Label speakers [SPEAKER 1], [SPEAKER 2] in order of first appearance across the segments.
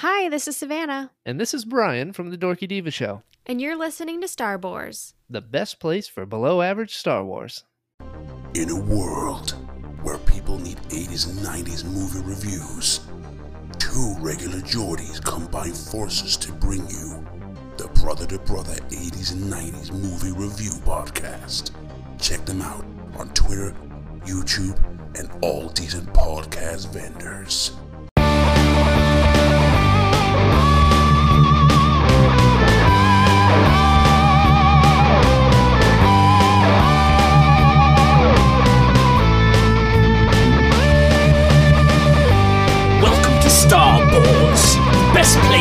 [SPEAKER 1] Hi, this is Savannah,
[SPEAKER 2] And this is Brian from the Dorky Diva Show,
[SPEAKER 1] and you're listening to Star Wars.
[SPEAKER 2] the best place for below average Star Wars.
[SPEAKER 3] In a world where people need 80s and 90s movie reviews, two regular Geordies combine forces to bring you the Brother to Brother 80s and 90s movie review podcast. Check them out on Twitter, YouTube, and all decent podcast vendors.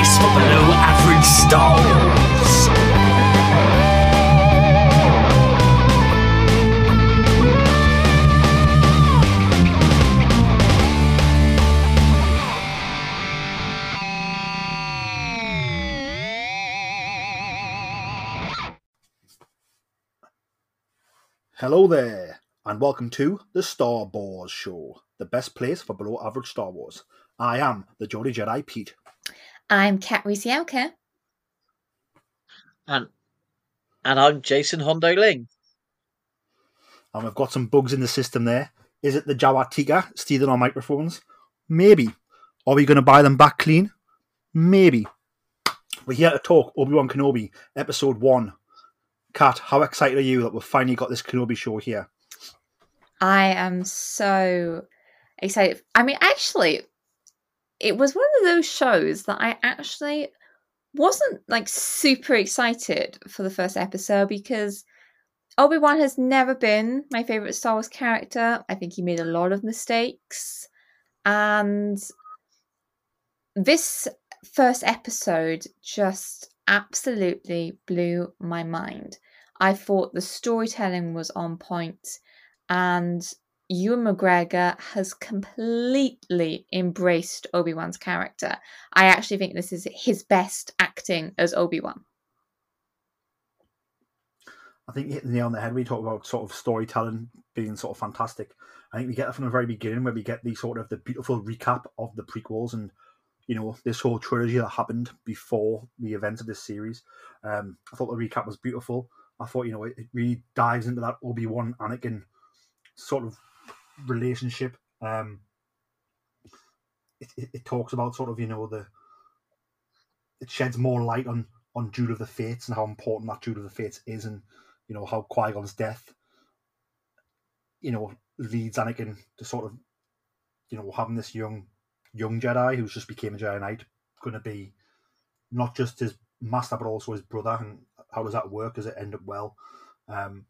[SPEAKER 4] Place for below average Star Wars.
[SPEAKER 5] Hello there, and welcome to the Star Wars Show, the best place for below average Star Wars. I am the Jolly Jedi Pete.
[SPEAKER 6] I'm Kat Riesielka.
[SPEAKER 7] And and I'm Jason Hondo Ling.
[SPEAKER 5] And we've got some bugs in the system there. Is it the Jawatika stealing our microphones? Maybe. Are we going to buy them back clean? Maybe. We're here to talk Obi Wan Kenobi, Episode 1. Kat, how excited are you that we've finally got this Kenobi show here?
[SPEAKER 6] I am so excited. I mean, actually, it was one of those shows that I actually wasn't like super excited for the first episode because Obi Wan has never been my favorite Star Wars character. I think he made a lot of mistakes. And this first episode just absolutely blew my mind. I thought the storytelling was on point and Ewan McGregor has completely embraced Obi Wan's character. I actually think this is his best acting as Obi Wan.
[SPEAKER 5] I think hitting the nail on the head. We talk about sort of storytelling being sort of fantastic. I think we get that from the very beginning, where we get the sort of the beautiful recap of the prequels and you know this whole trilogy that happened before the events of this series. Um, I thought the recap was beautiful. I thought you know it, it really dives into that Obi Wan Anakin sort of relationship. Um, it, it, it talks about sort of you know the it sheds more light on on Duel of the Fates and how important that Duel of the Fates is, and you know how Qui Gon's death, you know, leads Anakin to sort of, you know, having this young young Jedi who's just became a Jedi Knight going to be not just his master but also his brother, and how does that work? Does it end up well? Um,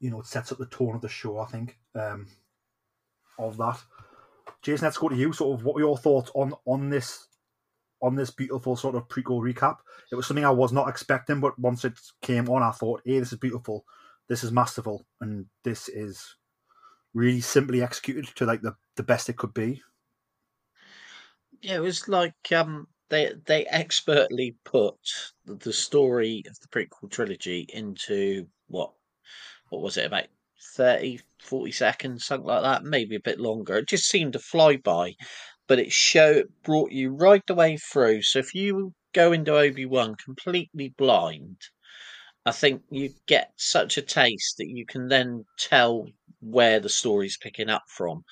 [SPEAKER 5] you know, it sets up the tone of the show. I think um, of that. Jason, let's go to you. Sort of, what were your thoughts on on this on this beautiful sort of prequel recap. It was something I was not expecting, but once it came on, I thought, "Hey, this is beautiful, this is masterful, and this is really simply executed to like the the best it could be."
[SPEAKER 7] Yeah, it was like um they they expertly put the- the story of the prequel trilogy into what what was it about 30 40 seconds something like that maybe a bit longer. It just seemed to fly by but it showed brought you right the way through. So if you go into obi-wan completely blind i think you get such a taste that you can then tell where the story's picking up from.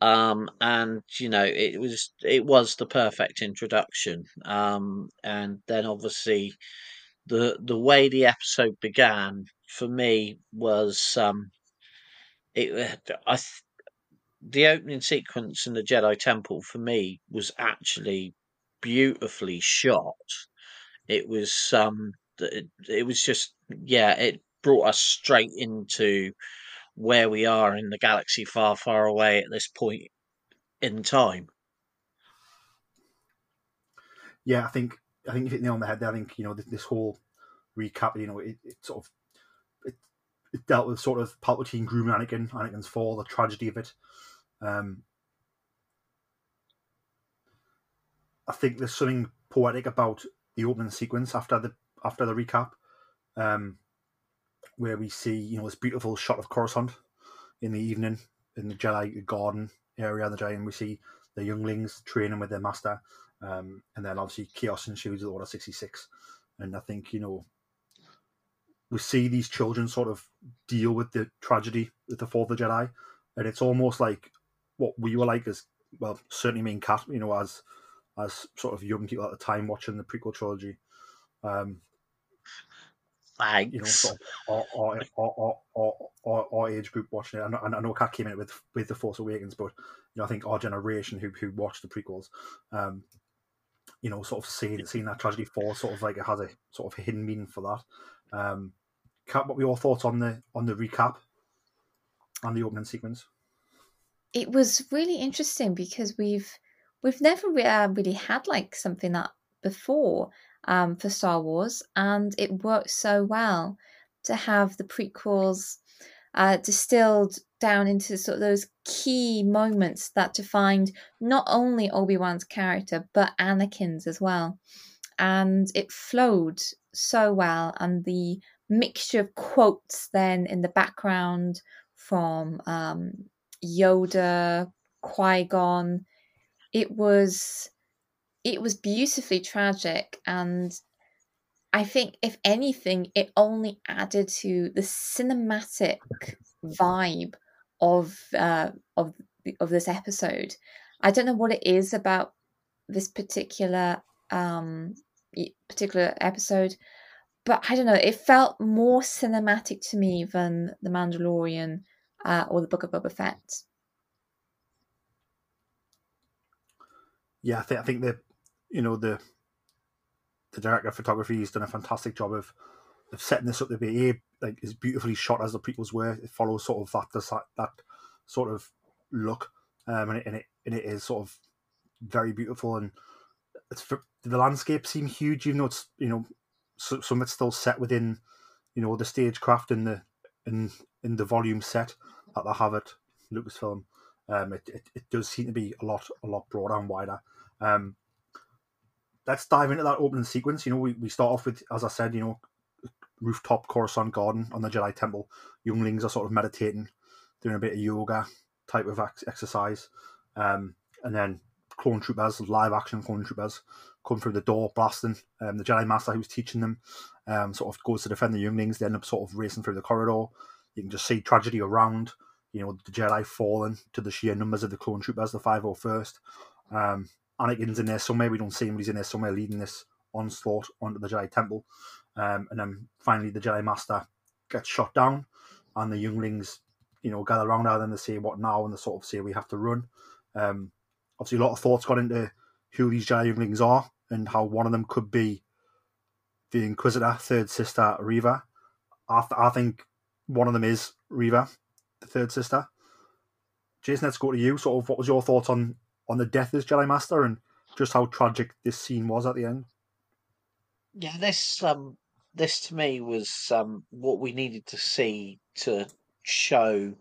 [SPEAKER 7] Um and you know it was it was the perfect introduction. Um and then obviously the the way the episode began for me was um it uh, i th- the opening sequence in the jedi temple for me was actually beautifully shot it was um it, it was just yeah it brought us straight into where we are in the galaxy far far away at this point in time
[SPEAKER 5] Yeah, I think I think you hit the nail on the head there. I think you know this, this whole recap, you know, it, it sort of it dealt with sort of Palpatine grooming Anakin, Anakin's fall, the tragedy of it. Um, I think there's something poetic about the opening sequence after the after the recap, um, where we see you know this beautiful shot of Coruscant in the evening in the Jedi garden area the Jedi, and we see the younglings training with their master, Um, and then obviously chaos ensues with Order sixty six, and I think you know we see these children sort of deal with the tragedy with the Fourth of the Jedi, and it's almost like what we were like as well, certainly me and Kat, you know, as as sort of young people at the time watching the prequel trilogy. Um,
[SPEAKER 7] Thanks.
[SPEAKER 5] you know, sort of our, our, our, our, our, our age group watching it. I know, I know Kat came in with with the Force Awakens, but you know, I think our generation who who watched the prequels, um, you know, sort of seeing seeing that tragedy fall, sort of like it has a sort of hidden meaning for that. Um, what were your thoughts on the on the recap and the opening sequence?
[SPEAKER 6] It was really interesting because we've we've never uh, really had like something that before um, for Star Wars, and it worked so well to have the prequels uh, distilled down into sort of those key moments that defined not only Obi Wan's character but Anakin's as well, and it flowed so well, and the mixture of quotes then in the background from um, Yoda, Qui Gon. It was it was beautifully tragic and I think if anything it only added to the cinematic vibe of uh, of of this episode. I don't know what it is about this particular um particular episode but I don't know it felt more cinematic to me than The Mandalorian uh, or the Book of Boba Fett.
[SPEAKER 5] Yeah, I think I think the you know the the director of photography has done a fantastic job of of setting this up to be a like as beautifully shot as the prequels were. It follows sort of that that sort of look, um, and it and it, and it is sort of very beautiful and the landscape seem huge even though it's you know so, some it's still set within you know the stagecraft and the in in the volume set that they have at Lucasfilm. Um, it, it, it does seem to be a lot a lot broader and wider. Um, let's dive into that opening sequence. You know, we, we start off with, as I said, you know, rooftop Coruscant garden on the Jedi Temple. Younglings are sort of meditating, doing a bit of yoga type of exercise. Um, and then clone troopers, live action clone troopers, come through the door blasting. Um, the Jedi Master who's teaching them um, sort of goes to defend the younglings. They end up sort of racing through the corridor. You can just see tragedy around. You know, the Jedi falling to the sheer numbers of the clone troopers, the 501st. Um, Anakin's in there somewhere. We don't see him, but he's in there somewhere leading this onslaught onto the Jedi Temple. Um, and then finally, the Jedi Master gets shot down, and the younglings, you know, gather around her and they say, What now? And they sort of say, We have to run. Um, obviously, a lot of thoughts got into who these younglings are and how one of them could be the Inquisitor, third sister, Riva. I, th- I think one of them is Riva, the third sister. Jason, let's go to you. Sort of, what was your thoughts on on the death of this Jedi Master and just how tragic this scene was at the end?
[SPEAKER 7] Yeah, this um this to me was um what we needed to see to show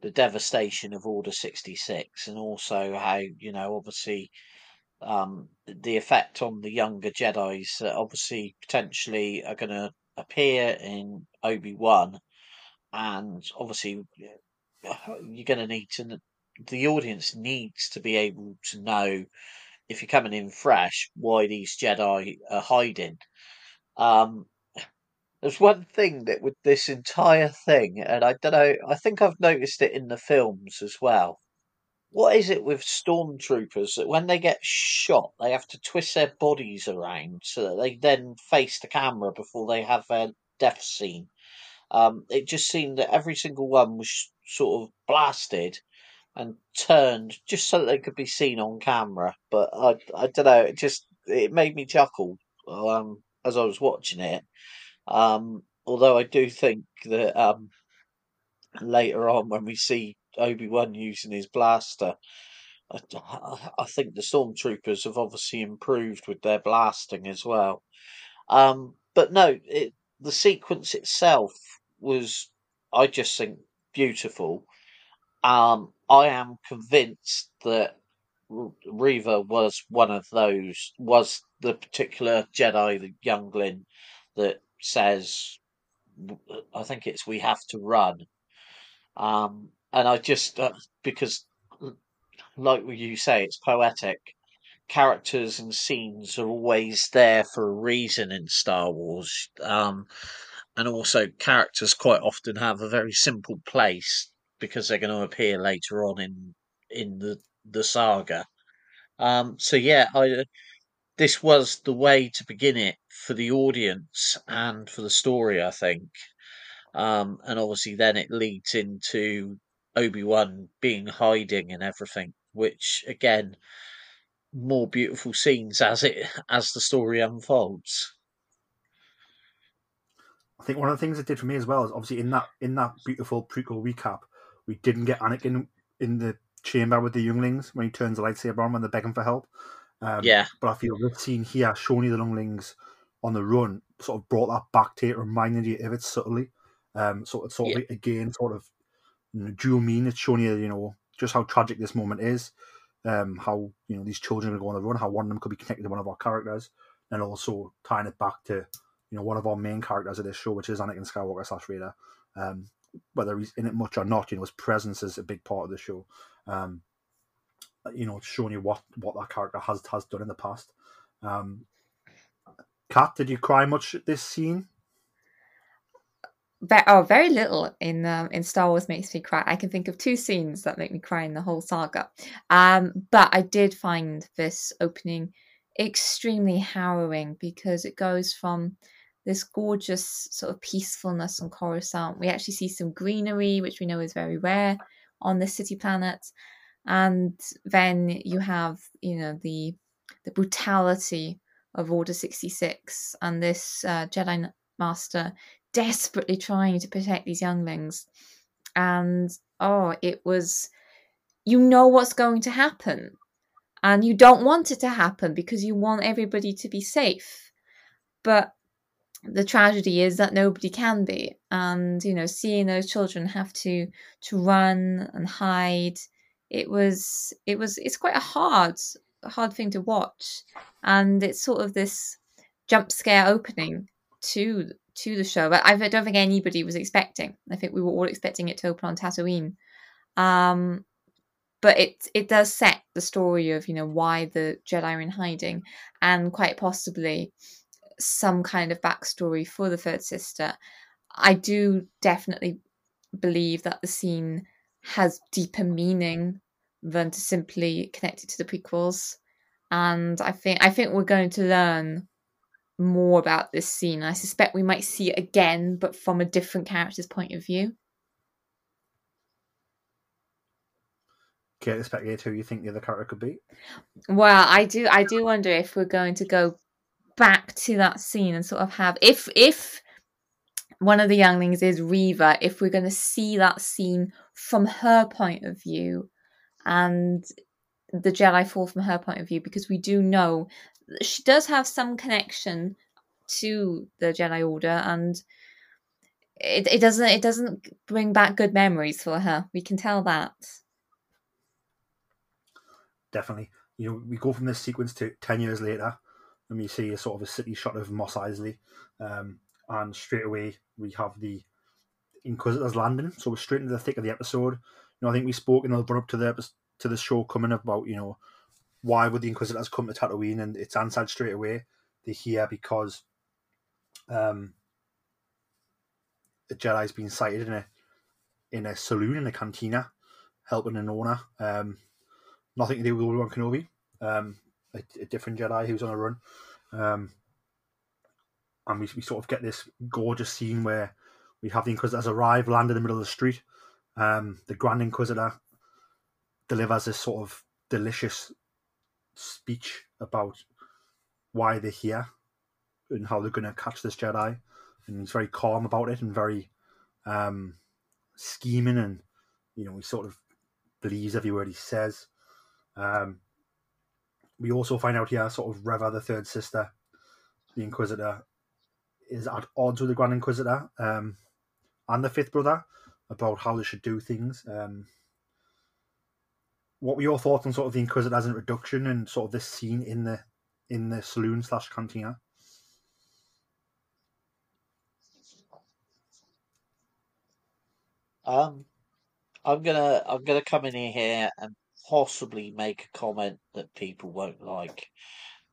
[SPEAKER 7] the devastation of Order sixty six and also how, you know, obviously um the effect on the younger Jedi's that obviously potentially are gonna appear in Obi Wan and obviously you're gonna need to the audience needs to be able to know if you're coming in fresh why these Jedi are hiding. Um, there's one thing that with this entire thing, and I don't know, I think I've noticed it in the films as well. What is it with stormtroopers that when they get shot, they have to twist their bodies around so that they then face the camera before they have their death scene? Um, it just seemed that every single one was sort of blasted and turned just so that they could be seen on camera. But I, I don't know. It just it made me chuckle um, as I was watching it. Um, although I do think that um, later on when we see Obi Wan using his blaster, I, I think the stormtroopers have obviously improved with their blasting as well. Um, but no, it, the sequence itself was, I just think, beautiful. Um, I am convinced that Reva was one of those, was the particular Jedi, the youngling, that says, I think it's we have to run. Um, and I just, uh, because, like you say, it's poetic. characters and scenes are always there for a reason in Star Wars. Um, and also, characters quite often have a very simple place because they're going to appear later on in in the the saga. Um, so yeah, I this was the way to begin it for the audience and for the story, I think. Um, and obviously, then it leads into Obi Wan being hiding and everything, which again, more beautiful scenes as it as the story unfolds.
[SPEAKER 5] I think one of the things it did for me as well is obviously in that in that beautiful prequel recap, we didn't get Anakin in the chamber with the younglings when he turns the lightsaber on when they're begging for help. Um,
[SPEAKER 7] Yeah.
[SPEAKER 5] But I feel this scene here, showing you the younglings on the run, sort of brought that back to it, reminded you of it subtly. Um, so it's sort of like, again, sort of you know, dual mean. It's showing you, you know, just how tragic this moment is. Um, how you know these children are going on the run, how one of them could be connected to one of our characters, and also tying it back to you know one of our main characters of this show, which is Anakin Skywalker slash Vader. Um, whether he's in it much or not, you know his presence is a big part of the show. Um, you know, showing you what what that character has has done in the past. Um, Kat, did you cry much at this scene?
[SPEAKER 6] Oh, very little in um, in Star Wars makes me cry. I can think of two scenes that make me cry in the whole saga. Um, but I did find this opening extremely harrowing because it goes from this gorgeous sort of peacefulness on Coruscant. We actually see some greenery, which we know is very rare on this city planet, and then you have you know the the brutality of Order sixty six and this uh, Jedi Master desperately trying to protect these younglings. And oh, it was, you know what's going to happen. And you don't want it to happen because you want everybody to be safe. But the tragedy is that nobody can be. And, you know, seeing those children have to to run and hide, it was it was it's quite a hard hard thing to watch. And it's sort of this jump scare opening to to the show, but I don't think anybody was expecting. I think we were all expecting it to open on Tatooine. Um, but it it does set the story of you know why the Jedi are in hiding, and quite possibly some kind of backstory for the third sister. I do definitely believe that the scene has deeper meaning than to simply connect it to the prequels, and I think I think we're going to learn more about this scene. I suspect we might see it again, but from a different character's point of view.
[SPEAKER 5] Care to speculate who you think the other character could be?
[SPEAKER 6] Well, I do I do wonder if we're going to go back to that scene and sort of have if if one of the younglings is Reva, if we're going to see that scene from her point of view and the Jedi fall from her point of view, because we do know she does have some connection to the Jedi Order, and it, it doesn't it doesn't bring back good memories for her. We can tell that.
[SPEAKER 5] Definitely. You know, we go from this sequence to ten years later, and we see a sort of a city shot of Mos Eisley, um, and straight away we have the Inquisitors landing. So we're straight into the thick of the episode. You know, I think we spoke in the run up to the to the show coming about you know why would the Inquisitors come to Tatooine? And it's answered straight away. They're here because um, a Jedi's been sighted in a in a saloon in a cantina, helping an owner. Um, nothing to do with Obi Wan Kenobi. Um, a, a, different Jedi who's on a run. Um, and we, we sort of get this gorgeous scene where we have the Inquisitors arrive, land in the middle of the street. Um, the Grand Inquisitor delivers this sort of delicious speech about why they're here and how they're going to catch this Jedi. And he's very calm about it and very um, scheming, and you know he sort of believes every word he says. Um, we also find out here, sort of Reva, the third sister, the Inquisitor, is at odds with the Grand Inquisitor um, and the fifth brother about how they should do things. Um, what were your thoughts on sort of the Inquisitor's introduction and sort of this scene in the in the saloon slash cantina?
[SPEAKER 7] Um, I'm gonna I'm gonna come in here and possibly make a comment that people won't like,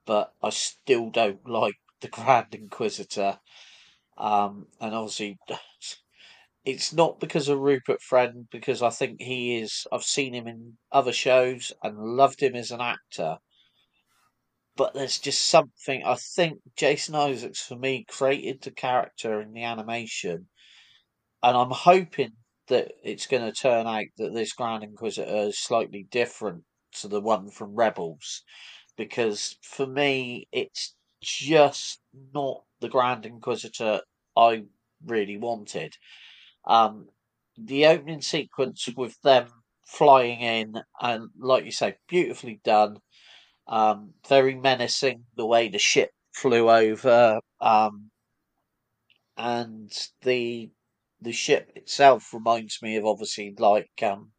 [SPEAKER 7] but I still don't like the Grand Inquisitor. Um, and obviously, it's not because of Rupert Friend, because I think he is. I've seen him in other shows and loved him as an actor. But there's just something. I think Jason Isaacs, for me, created the character in the animation. And I'm hoping that it's going to turn out that this Grand Inquisitor is slightly different to the one from Rebels. Because for me, it's just not the Grand Inquisitor I really wanted. Um, the opening sequence with them flying in, and like you say, beautifully done. Um, very menacing the way the ship flew over, um, and the the ship itself reminds me of obviously like um,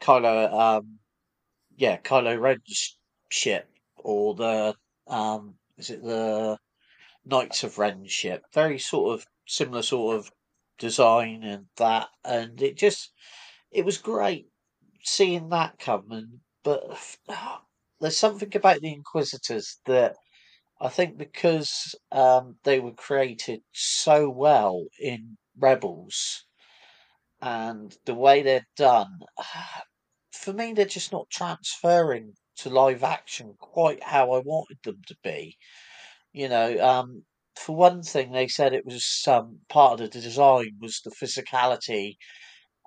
[SPEAKER 7] Kylo, um, yeah, Kylo Ren's ship or the um, is it the Knights of Ren ship? Very sort of similar sort of design and that, and it just it was great seeing that coming. But there's something about the Inquisitors that I think because um, they were created so well in Rebels and the way they're done, for me, they're just not transferring to live action quite how I wanted them to be. You know, um, for one thing, they said it was um, part of the design was the physicality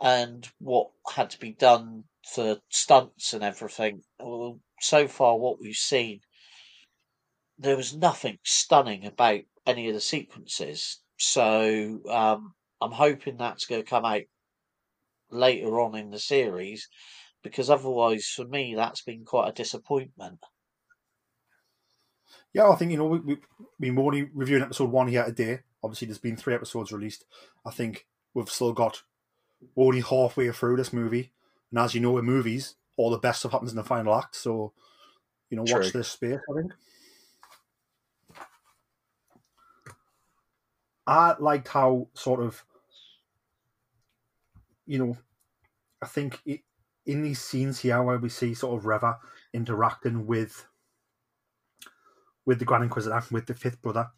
[SPEAKER 7] and what had to be done for stunts and everything. Well, so far, what we've seen, there was nothing stunning about any of the sequences. So um, I'm hoping that's going to come out later on in the series because otherwise, for me, that's been quite a disappointment.
[SPEAKER 5] Yeah, I think you know we, we we're only reviewing episode one here today. Obviously, there's been three episodes released. I think we've still got we're only halfway through this movie, and as you know, in movies, all the best stuff happens in the final act. So, you know,
[SPEAKER 7] True.
[SPEAKER 5] watch this space. I think. I liked how sort of, you know, I think it, in these scenes here where we see sort of Reva interacting with with the Grand Inquisitor, with the fifth brother,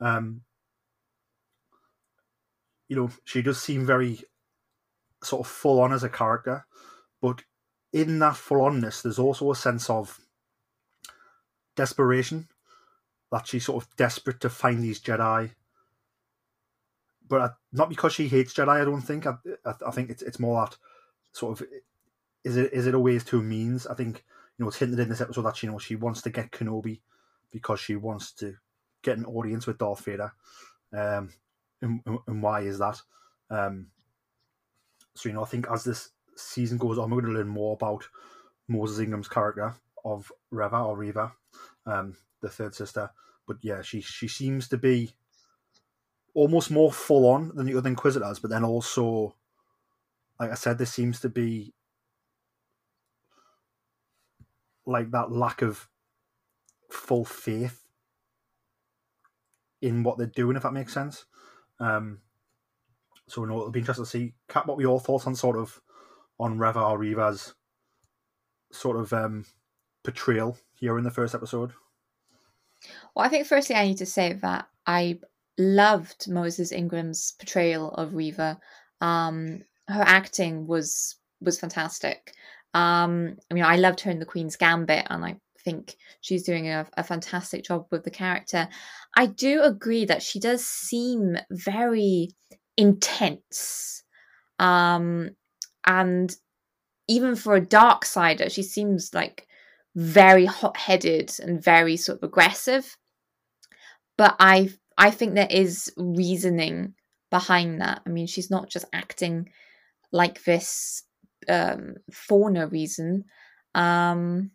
[SPEAKER 5] um, you know, she does seem very sort of full on as a character, but in that full onness, there's also a sense of desperation that she's sort of desperate to find these Jedi. But not because she hates Jedi, I don't think. I, I, I think it's it's more that sort of is it is it a ways to a means? I think you know it's hinted in this episode that you know she wants to get Kenobi because she wants to get an audience with Darth Vader. Um, and, and why is that? Um, so you know, I think as this season goes on, we're going to learn more about Moses Ingram's character of Reva or Reva, um, the third sister. But yeah, she she seems to be almost more full on than the other Inquisitors, but then also, like I said, there seems to be like that lack of full faith in what they're doing, if that makes sense. Um, so know, it'll be interesting to see, what were your thoughts on sort of on Reva or Reva's sort of um, portrayal here in the first episode?
[SPEAKER 6] Well, I think firstly I need to say that I loved Moses Ingram's portrayal of Reva. Um, her acting was was fantastic. Um, I mean, I loved her in The Queen's Gambit, and I think she's doing a, a fantastic job with the character. I do agree that she does seem very intense, um, and even for a dark sider, she seems like very hot-headed and very sort of aggressive. But I I think there is reasoning behind that. I mean, she's not just acting like this um, for no reason. Um,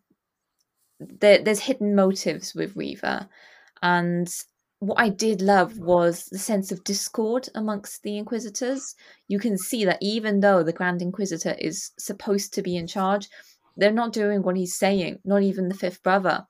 [SPEAKER 6] there, there's hidden motives with Reva, and what I did love was the sense of discord amongst the Inquisitors. You can see that even though the Grand Inquisitor is supposed to be in charge, they're not doing what he's saying, not even the fifth brother.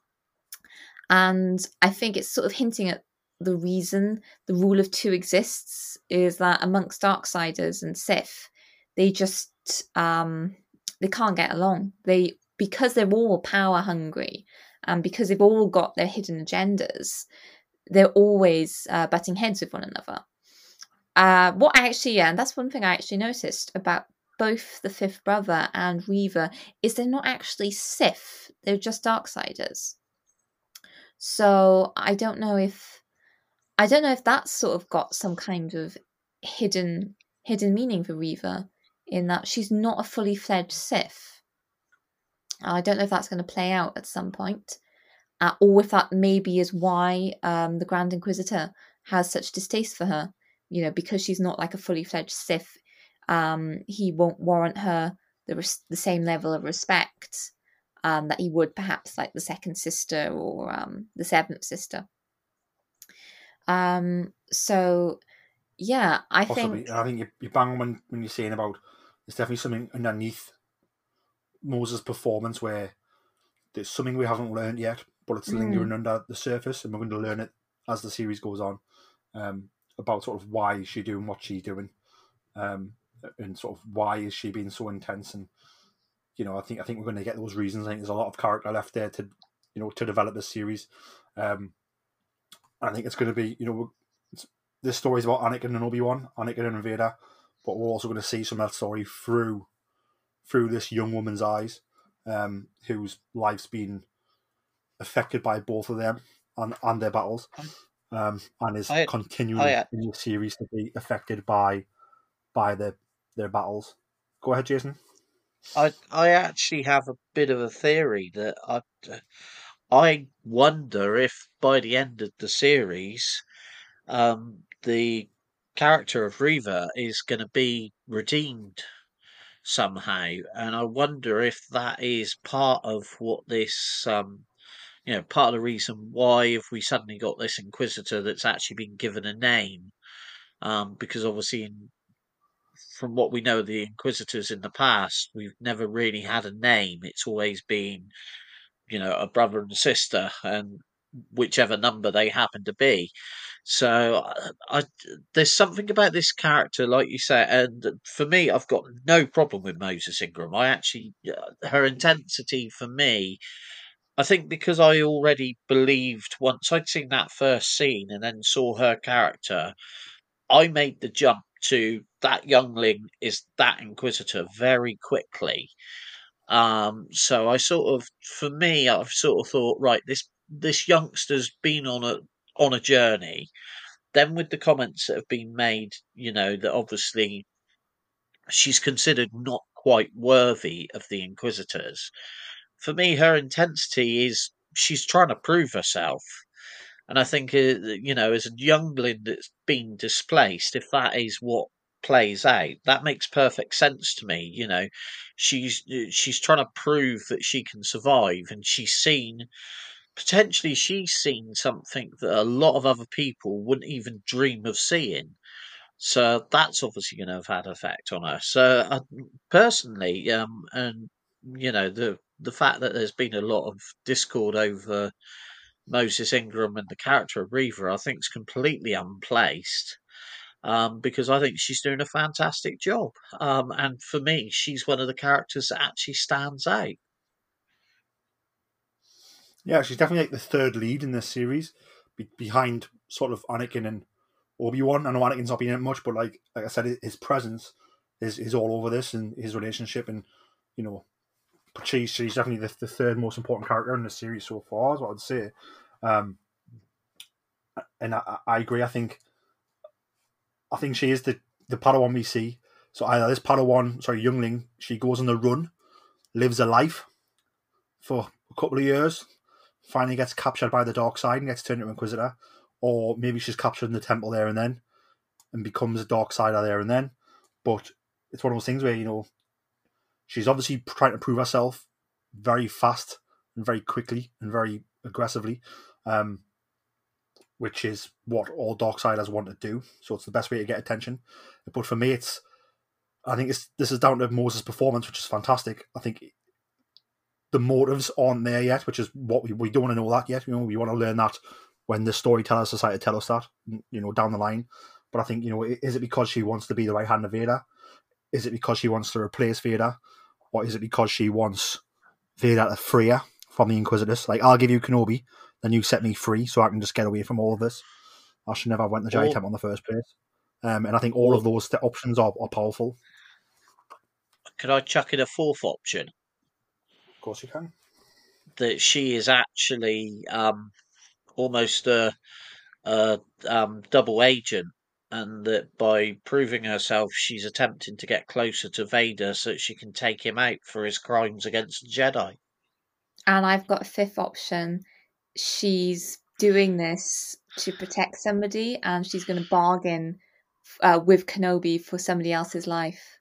[SPEAKER 6] And I think it's sort of hinting at the reason the rule of two exists is that amongst Darksiders and Sith, they just um, they can't get along. They because they're all power hungry and because they've all got their hidden agendas, they're always uh, butting heads with one another. Uh, what I actually, yeah, and that's one thing I actually noticed about both the fifth brother and Reva is they're not actually Sith; they're just Darksiders. So I don't know if I don't know if that's sort of got some kind of hidden hidden meaning for Reva in that she's not a fully fledged Sith. I don't know if that's going to play out at some point, uh, or if that maybe is why um, the Grand Inquisitor has such distaste for her. You know, because she's not like a fully fledged Sith, um, he won't warrant her the res- the same level of respect um, that he would perhaps like the second sister or um, the seventh sister. Um, so yeah, I
[SPEAKER 5] Possibly.
[SPEAKER 6] think
[SPEAKER 5] I think you, you bang when, when you're saying about there's definitely something underneath Moses' performance where there's something we haven't learned yet, but it's
[SPEAKER 6] Mm.
[SPEAKER 5] lingering under the surface, and we're going to learn it as the series goes on um, about sort of why is she doing what she's doing, um, and sort of why is she being so intense, and you know, I think I think we're going to get those reasons. I think there's a lot of character left there to you know to develop this series. Um, I think it's going to be you know it's, this story's about Anakin and Obi Wan, Anakin and Vader, but we're also going to see some of that story through through this young woman's eyes, um, whose life's been affected by both of them and, and their battles, um, and is
[SPEAKER 7] I-
[SPEAKER 5] continuing
[SPEAKER 7] I-
[SPEAKER 5] in the series to be affected by by their their battles. Go ahead, Jason.
[SPEAKER 7] I I actually have a bit of a theory that I I wonder if by the end of the series, um, the character of Reva is going to be redeemed somehow, and I wonder if that is part of what this um. You know, part of the reason why if we suddenly got this Inquisitor that's actually been given a name, um, because obviously in from what we know the Inquisitors in the past, we've never really had a name. It's always been, you know, a brother and sister, and whichever number they happen to be. So I, there's something about this character, like you say, and for me, I've got no problem with Moses Ingram. I actually, uh, her intensity for me. I think because I already believed once I'd seen that first scene and then saw her character, I made the jump to that youngling is that inquisitor very quickly. Um, so I sort of, for me, I've sort of thought, right, this this youngster's been on a on a journey. Then with the comments that have been made, you know, that obviously she's considered not quite worthy of the inquisitors. For me, her intensity is she's trying to prove herself. And I think, uh, you know, as a youngling that's been displaced, if that is what plays out, that makes perfect sense to me. You know, she's uh, she's trying to prove that she can survive, and she's seen potentially she's seen something that a lot of other people wouldn't even dream of seeing. So that's obviously going to have had effect on her. So uh, personally, um, and you know the the fact that there's been a lot of discord over Moses Ingram and the character of Reva, I think is completely unplaced. Um, because I think she's doing a fantastic job. Um, and for me, she's one of the characters that actually stands out.
[SPEAKER 5] Yeah, she's definitely like the third lead in this series, be- behind sort of Anakin and Obi Wan. I know Anakin's not been in it much, but like like I said, his presence is, is all over this and his relationship, and you know, she's she's definitely the, the third most important character in the series so far. Is what I'd say. Um, and I, I agree. I think I think she is the the Padawan we see. So either this Padawan, sorry, youngling, she goes on the run, lives a life for a couple of years, finally gets captured by the dark side and gets turned into Inquisitor, or maybe she's captured in the temple there and then, and becomes a dark sider there and then. But it's one of those things where you know she's obviously trying to prove herself very fast and very quickly and very aggressively, um, which is what all dark Darksiders want to do. So it's the best way to get attention. But for me, it's I think it's this is down to Moses' performance, which is fantastic. I think the motives aren't there yet, which is what we, we don't want to know that yet. You know, we want to learn that when the storytellers decide to tell us that, you know, down the line. But I think, you know, is it because she wants to be the right hand of Vader? Is it because she wants to replace Vader? Or is it because she wants Vader to free her from the Inquisitors. Like, I'll give you Kenobi, then you set me free so I can just get away from all of this. I should never have went to Jedi
[SPEAKER 7] Or-
[SPEAKER 5] Temple in the first place. Um, and I think all of those th- options are, are powerful.
[SPEAKER 7] Could I chuck in a fourth option
[SPEAKER 5] Of course you can.
[SPEAKER 7] that she is actually um, almost a, a um, double agent, and that by proving herself, she's attempting to get closer to Vader so that she can take him out for his crimes against the Jedi.
[SPEAKER 6] And I've got a fifth option. She's doing this to protect somebody, and she's going to bargain uh, with Kenobi for somebody else's life.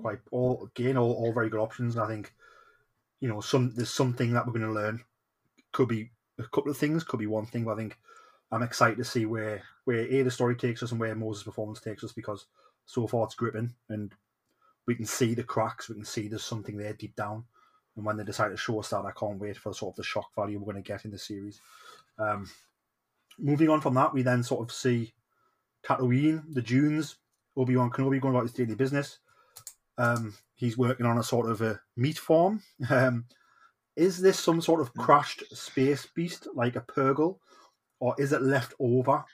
[SPEAKER 5] Quite all again, all, all very good options. And I think, you know, some there's something that we're going to learn. Could be a couple of things, could be one thing. But I think I'm excited to see where where a the story takes us and where Moses' performance takes us because so far it's gripping and we can see the cracks. We can see there's something there deep down. And when they decide to show us that, I can't wait for sort of the shock value we're going to get in the series. Um, moving on from that, we then sort of see Tatooine, the Dunes, Obi Wan Kenobi going about his daily business. Um, he's working on a sort of a meat farm. Um, is this some sort of crashed space beast like a Purrgil, or is it left over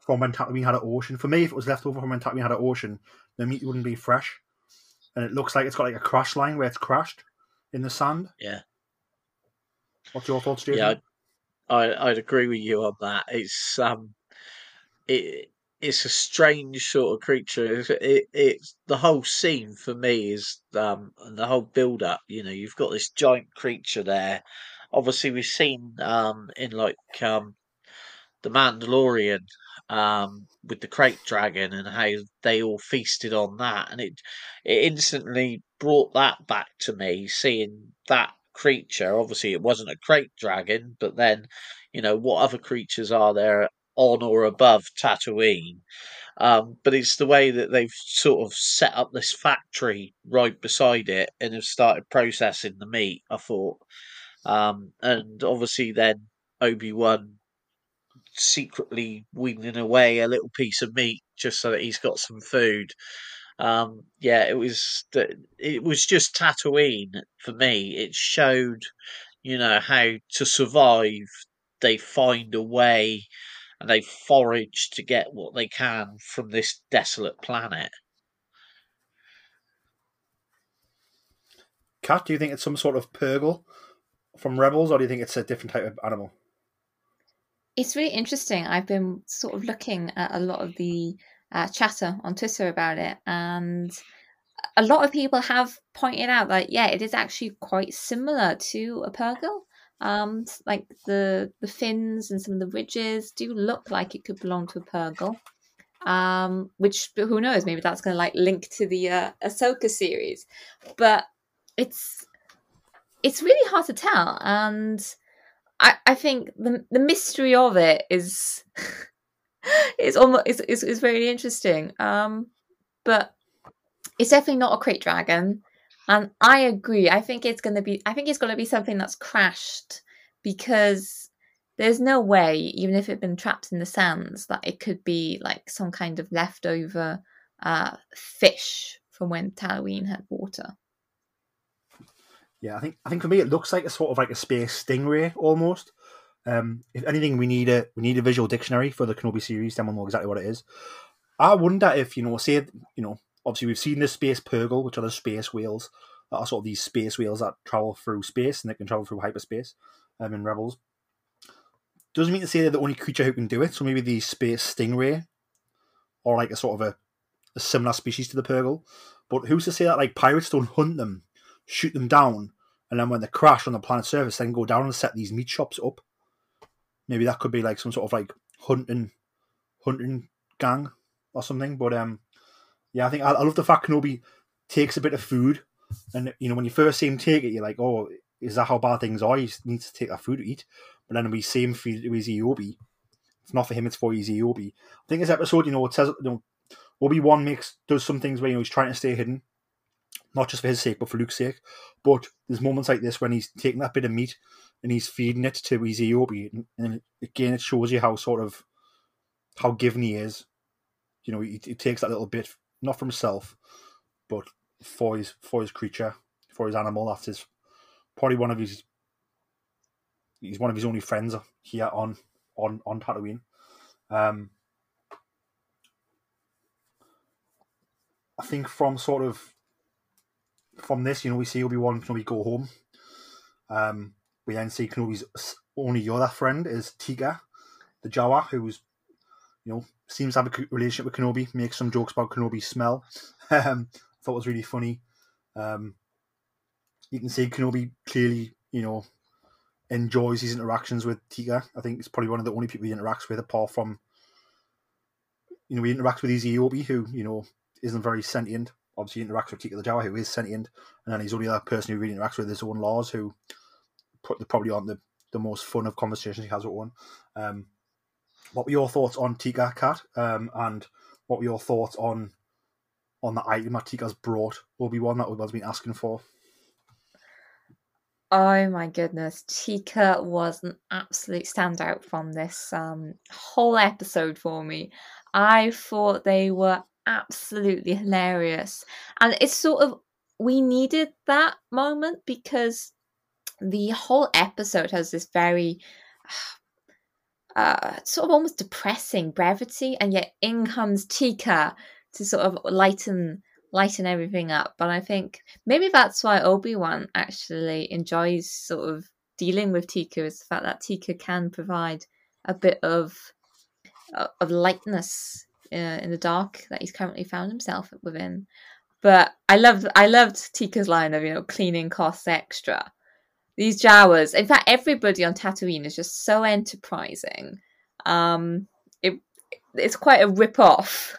[SPEAKER 5] from when Tatooine had an ocean? For me, if it was left over from when Tatooine had an ocean, the meat wouldn't be fresh, and it looks like it's got like a crash line where it's crashed in the sand.
[SPEAKER 7] Yeah.
[SPEAKER 5] What's your thoughts, Jason?
[SPEAKER 7] Yeah, I'd, I'd agree with you on that. It's um, it it's a strange sort of creature. It's, it, it's the whole scene for me is um and the whole build up. You know, you've got this giant creature there. Obviously, we've seen um in like um the Mandalorian um with the krayt dragon and how they all feasted on that, and it it instantly brought that back to me. Seeing that creature, obviously it wasn't a krayt dragon, but then you know what other creatures are there on or above Tatooine? Um, but it's the way that they've sort of set up this factory right beside it and have started processing the meat. I thought, um, and obviously then Obi Wan secretly wheeling away a little piece of meat just so that he's got some food. Um, yeah, it was it was just Tatooine for me. It showed, you know, how to survive. They find a way, and they forage to get what they can from this desolate planet.
[SPEAKER 5] Kat, do you think it's some sort of Purrgil from Rebels, or do you think it's a different type of animal?
[SPEAKER 6] It's really interesting. I've been sort of looking at a lot of the uh, chatter on Twitter about it, and a lot of people have pointed out that yeah, it is actually quite similar to a Purrgil. Um, like the the fins and some of the ridges do look like it could belong to a Purrgil. Um, which who knows? Maybe that's going to like link to the uh, Ahsoka series, but it's it's really hard to tell, and I I think the the mystery of it is is almost is, is is very interesting. Um, but it's definitely not a krayt dragon, and I agree. I think it's gonna be. I think it's gonna be something that's crashed because there's no way, even if it'd been trapped in the sands, that it could be like some kind of leftover uh, fish from when Tatooine had water.
[SPEAKER 5] Yeah, I think I think for me it looks like a sort of like a space stingray almost. Um, if anything, we need a we need a visual dictionary for the Kenobi series. Then we'll know exactly what it is. I wonder if you know, say you know, obviously we've seen the space purrgil, which are the space whales that are sort of these space whales that travel through space and they can travel through hyperspace. Um, in Rebels, doesn't mean to say they're the only creature who can do it. So maybe the space stingray, or like a sort of a, a similar species to the purrgil. But who's to say that like pirates don't hunt them, shoot them down, and then when they crash on the planet's surface, then go down and set these meat shops up. Maybe that could be like some sort of like hunting, hunting gang or something. But um, yeah, I think I, I love the fact Kenobi takes a bit of food, and you know when you first see him take it, you're like, oh, is that how bad things are? He needs to take that food to eat. But then we see him feed it to eopie. It's not for him; it's for his eopie. I think this episode, you know, it says you know, Obi Wan makes does some things where you know he's trying to stay hidden, not just for his sake, but for Luke's sake. But there's moments like this when he's taking that bit of meat and he's feeding it to his eopie, and, and again, it shows you how sort of how given he is. You know, he, he takes that little bit, not for himself, but for his for his creature, for his animal. That's his probably one of his. He's one of his only friends here on on on Tatooine. Um, I think from sort of from this, you know, we see Obi Wan Kenobi go home. Um, we then see Kenobi's only other friend is Teeka, the Jawa, who's you know seems to have a relationship with Kenobi. Makes some jokes about Kenobi's smell. um, I thought was really funny. Um, you can see Kenobi clearly, you know, enjoys his interactions with Teeka. I think it's probably one of the only people he interacts with, apart from, you know, he interacts with his eopie, who you know isn't very sentient. Obviously, he interacts with Teeka the Jawa, who is sentient, and then he's only that person who really interacts with his own laws, who put the, probably on the the most fun of conversations he has with one. Um, what were your thoughts on Teeka Kat? Um, and what were your thoughts on on the item that Teeka's brought Obi Wan that Obi Wan's been asking for?
[SPEAKER 6] Oh my goodness, Teeka was an absolute standout from this um, whole episode for me. I thought they were absolutely hilarious, and it's sort of we needed that moment because the whole episode has this very uh, sort of almost depressing brevity, and yet in comes Teeka to sort of lighten lighten everything up. But I think maybe that's why Obi Wan actually enjoys sort of dealing with Teeka is the fact that Teeka can provide a bit of uh, of lightness uh, in the dark that he's currently found himself within. But I loved I loved Teeka's line of you know cleaning costs extra. These Jawas, in fact, everybody on Tatooine is just so enterprising. Um, it it's quite a rip off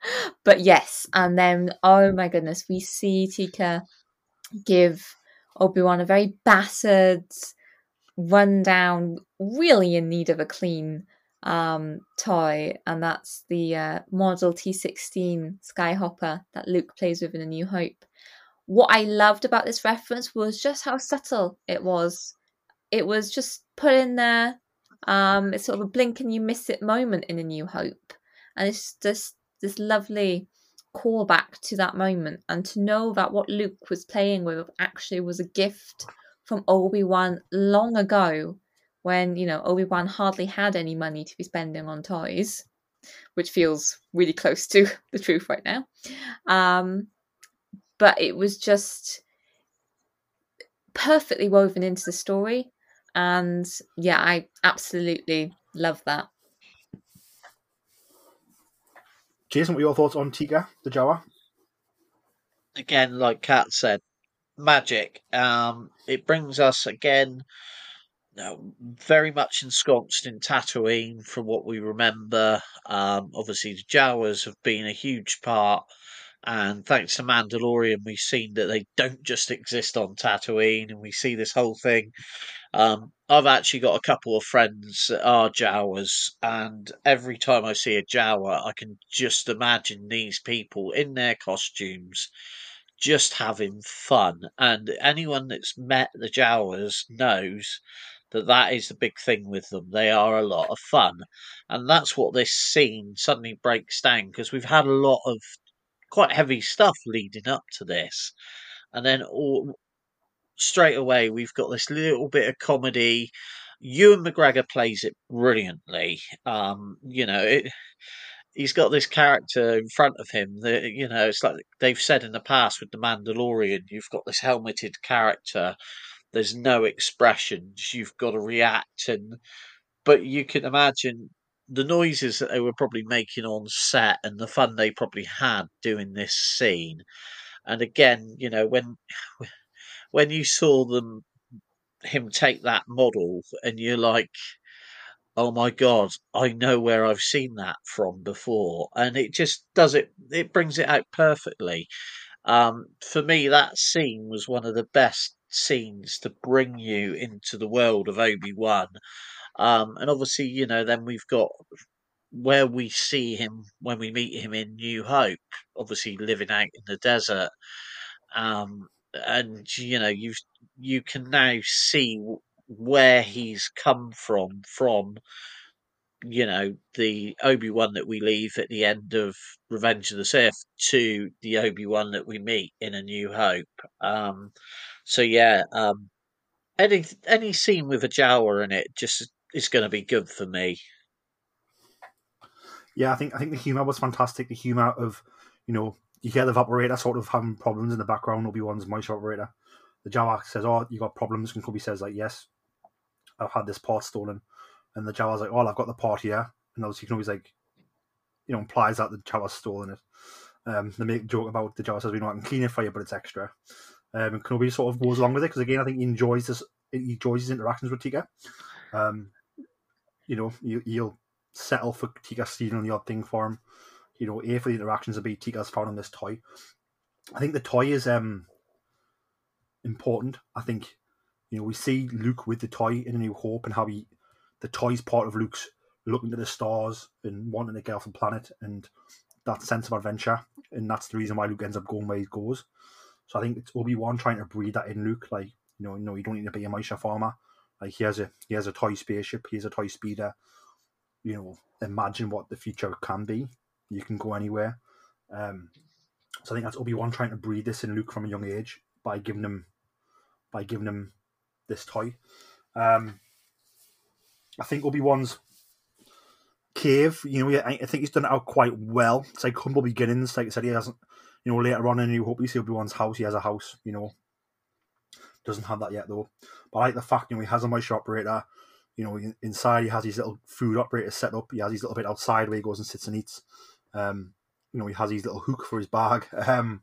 [SPEAKER 6] but yes, and then oh my goodness, we see Teeka give Obi Wan a very battered, rundown, really in need of a clean um, toy, and that's the uh, Model T sixteen Skyhopper that Luke plays with in A New Hope. What I loved about this reference was just how subtle it was. It was just put in there. Um, it's sort of a blink and you miss it moment in A New Hope, and it's just this lovely callback to that moment and to know that what Luke was playing with actually was a gift from Obi-Wan long ago when, you know, Obi-Wan hardly had any money to be spending on toys, which feels really close to the truth right now. Um, but it was just perfectly woven into the story. And yeah, I absolutely love that.
[SPEAKER 5] Jason, what are your thoughts on Teeka, the Jawa?
[SPEAKER 7] again, like Kat said, magic. Um, it brings us again, no, very much ensconced in Tatooine from what we remember. Um, obviously, the Jawas have been a huge part, and thanks to Mandalorian, we've seen that they don't just exist on Tatooine, and we see this whole thing. Um, I've actually got a couple of friends that are Jawas, and every time I see a Jawa, I can just imagine these people in their costumes just having fun. And anyone that's met the Jawas knows that that is the big thing with them. They are a lot of fun. And that's what this scene suddenly breaks down because we've had a lot of quite heavy stuff leading up to this. And then all straight away we've got this little bit of comedy. Ewan McGregor plays it brilliantly. Um, you know, it he's got this character in front of him that you know it's like they've said in the past with the mandalorian you've got this helmeted character there's no expressions you've got to react and but you can imagine the noises that they were probably making on set and the fun they probably had doing this scene and again you know when when you saw them him take that model and you're like oh my god, I know where I've seen that from before, and it just does it. It brings it out perfectly. Um, for me, that scene was one of the best scenes to bring you into the world of Obi Wan. Um, and obviously, you know, then we've got where we see him when we meet him in New Hope, obviously living out in the desert. Um, and you know, you you can now see where he's come from from you know the Obi Wan that we leave at the end of Revenge of the Sith to the Obi Wan that we meet in A New Hope. Um, so yeah, um, any any scene with a Jawa in it just is going to be good for me.
[SPEAKER 5] Yeah, I think I think the humor was fantastic. The humor of, you know, you hear the Vaporator sort of having problems in the background. Obi Wan's moisture vaporator. The Jawa says, "Oh, you got problems," and Kobe says, "Like, yes, I've had this part stolen." And the Jawa's like, "Oh, I've got the part here," and obviously you can always like, you know, implies that the Jawa's stolen it. Um, they make a joke about the Jawa says, "We know I can clean it for you, but it's extra." Um, and Kenobi sort of goes along with it because again, I think he enjoys this. He enjoys his interactions with Teeka. Um, you know, you, he'll settle for Teeka stealing the odd thing for him. You know, A for the interactions will be Teeka's found on this toy. I think the toy is um important. I think you know we see Luke with the toy in A New Hope and how he the toy's part of Luke's looking to the stars and wanting to get off the planet and that sense of adventure, and that's the reason why Luke ends up going where he goes. So I think it's Obi Wan trying to breed that in Luke, like you know, no, you don't need to be a moisture farmer. Like he has a he has a toy spaceship, he has a toy speeder. You know, imagine what the future can be. You can go anywhere. Um, so I think that's Obi Wan trying to breed this in Luke from a young age by giving him by giving him this toy. Um, I think Obi Wan's cave, you know, I think he's done it out quite well. It's like humble beginnings. Like I said, he hasn't, you know, later on in New Hope, you see Obi Wan's house. He has a house, you know, doesn't have that yet though. But I like the fact, you know, he has a moisture vaporator. You know, inside he has his little food operator set up. He has his little bit outside where he goes and sits and eats. Um, you know, he has his little hook for his bag. Um,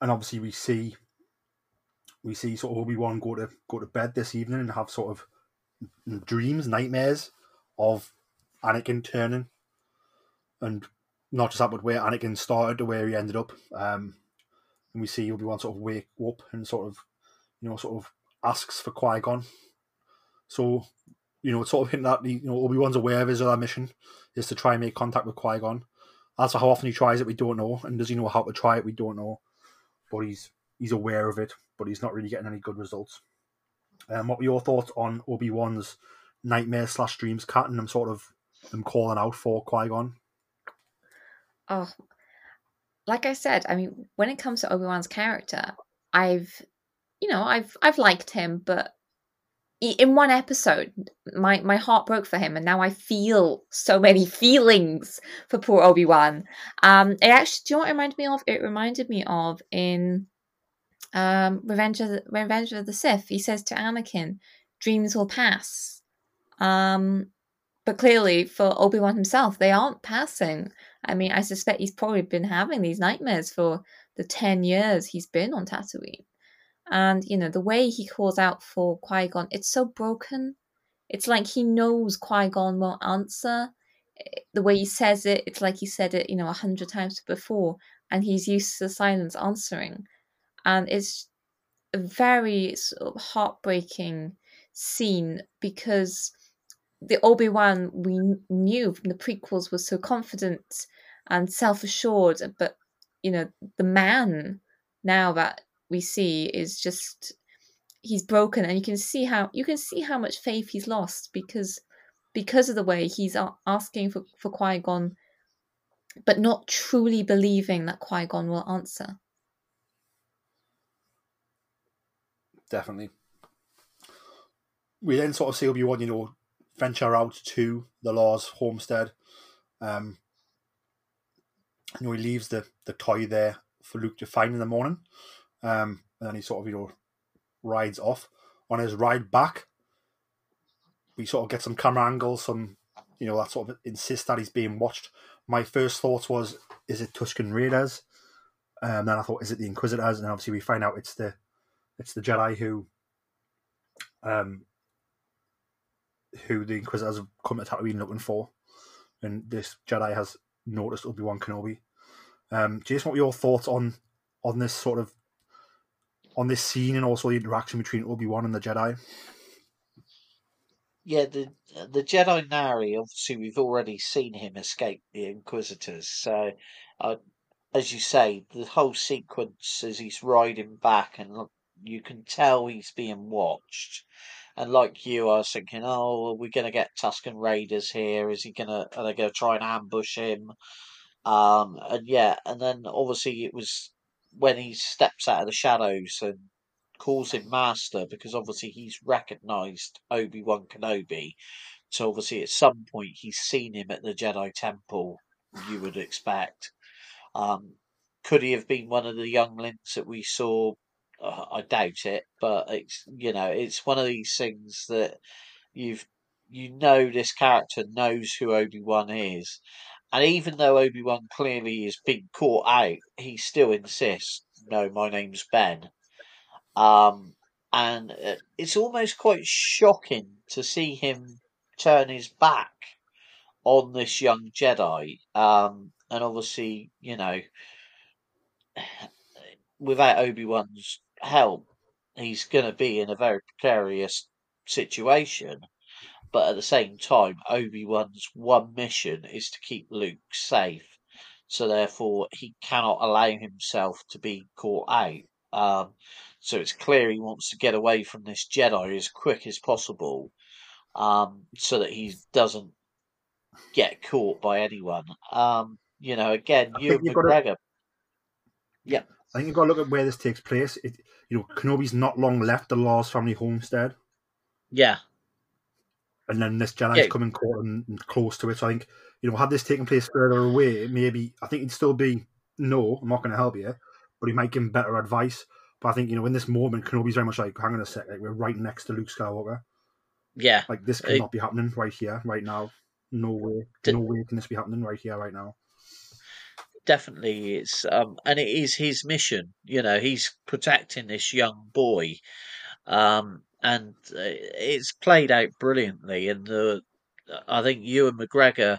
[SPEAKER 5] and obviously we see we see sort of Obi Wan go to go to bed this evening and have sort of dreams, nightmares of Anakin turning, and not just that, but where Anakin started to where he ended up. Um, and we see Obi Wan sort of wake up and sort of, you know, sort of asks for Qui Gon. So, you know, it's sort of hinting that you know Obi Wan's aware of his other mission is to try and make contact with Qui Gon. As for how often he tries it, we don't know, and does he know how to try it? We don't know, but he's he's aware of it, but he's not really getting any good results. Um, what were your thoughts on Obi Wan's nightmare slash dreams Kat and sort of them calling out for Qui Gon?
[SPEAKER 6] Oh, like I said, I mean, when it comes to Obi Wan's character, I've, you know, I've I've liked him, but in one episode, my my heart broke for him, and now I feel so many feelings for poor Obi Wan. Um, it actually, do you know what it reminded me of? It reminded me of in um, Revenge of the, Revenge of the Sith. He says to Anakin, "Dreams will pass." Um, but clearly, for Obi Wan himself, they aren't passing. I mean, I suspect he's probably been having these nightmares for the ten years he's been on Tatooine. And you know the way he calls out for Qui Gon, it's so broken. It's like he knows Qui Gon won't answer. Eh, the way he says it, it's like he said it, you know, a hundred times before, and he's used to silence answering and it's a very sort of heartbreaking scene because the Obi Wan we knew from the prequels was so confident and self assured, but you know the man now that we see is just he's broken, and you can see how you can see how much faith he's lost because because of the way he's asking for for Qui Gon, but not truly believing that Qui Gon will answer.
[SPEAKER 5] definitely. We then sort of see Obi Wan, you know, venture out to the Lars' homestead. Um, you know, he leaves the, the toy there for Luke to find in the morning. Um, and then he sort of, you know, rides off. On his ride back, we sort of get some camera angles, some, you know, that sort of insists that he's being watched. My first thought was, is it Tusken Raiders? Um, then I thought, is it the Inquisitors? And obviously we find out it's the it's the Jedi who, um, who the Inquisitors have come to Tatooine looking for, and this Jedi has noticed Obi Wan Kenobi. Um, Jason, what were your thoughts on on this sort of on this scene and also the interaction between Obi Wan and the Jedi?
[SPEAKER 7] Yeah, the the Jedi Nari. Obviously, we've already seen him escape the Inquisitors. So, uh, as you say, the whole sequence as he's riding back and You can tell he's being watched. And like you, I was thinking, oh, are we going to get Tusken Raiders here? Is he going to, are they going to try and ambush him? Um, and yeah, and then obviously it was when he steps out of the shadows and calls him master because obviously he's recognized Obi Wan Kenobi. So obviously at some point he's seen him at the Jedi Temple. You would expect. Um, could he have been one of the younglings that we saw? Uh, I doubt it, but it's you know it's one of these things that you've you know this character knows who Obi Wan is, and even though Obi Wan clearly is being caught out, he still insists, "No, my name's Ben." Um, and uh, it's almost quite shocking to see him turn his back on this young Jedi. Um, and obviously, you know, without Obi Wan's help, he's going to be in a very precarious situation. But at the same time, Obi Wan's one mission is to keep Luke safe. So therefore, he cannot allow himself to be caught out. Um, so it's clear he wants to get away from this Jedi as quick as possible, um, so that he doesn't get caught by anyone. Um, you know, again, you
[SPEAKER 5] think
[SPEAKER 7] and
[SPEAKER 5] you've got to-
[SPEAKER 7] McGregor. Yeah,
[SPEAKER 5] I think you've got to look at where this takes place. It, you know, Kenobi's not long left the Lars' family homestead,
[SPEAKER 7] yeah,
[SPEAKER 5] and then this Jedi's
[SPEAKER 7] Yeah.
[SPEAKER 5] coming caught and, and close to it. So I think, you know, had this taken place further away, maybe I think he'd still be no, I'm not going to help you, but he might give him better advice. But I think you know, in this moment, Kenobi's very much like, hang on a sec, like we're right next to Luke Skywalker.
[SPEAKER 7] yeah.
[SPEAKER 5] Like this cannot be happening right here, right now. No way,
[SPEAKER 7] Did-
[SPEAKER 5] no way can this be happening right here, right now.
[SPEAKER 7] Definitely it's um and it is his mission you know he's protecting this young boy um and uh, it's played out brilliantly and the i think Ewan mcgregor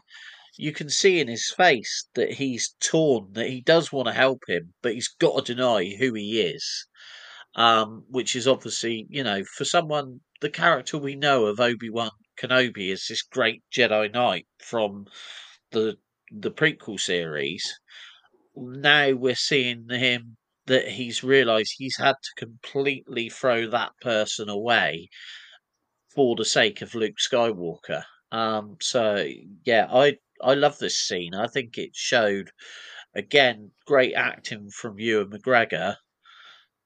[SPEAKER 7] you can see in his face that he's torn that he does want to help him but he's got to deny who he is um which is obviously you know for someone the character we know of obi-wan kenobi is this great jedi knight from the the prequel series now we're seeing him that he's realized he's had to completely throw that person away for the sake of Luke Skywalker. Um, so yeah, I I love this scene. I think it showed again great acting from Ewan McGregor,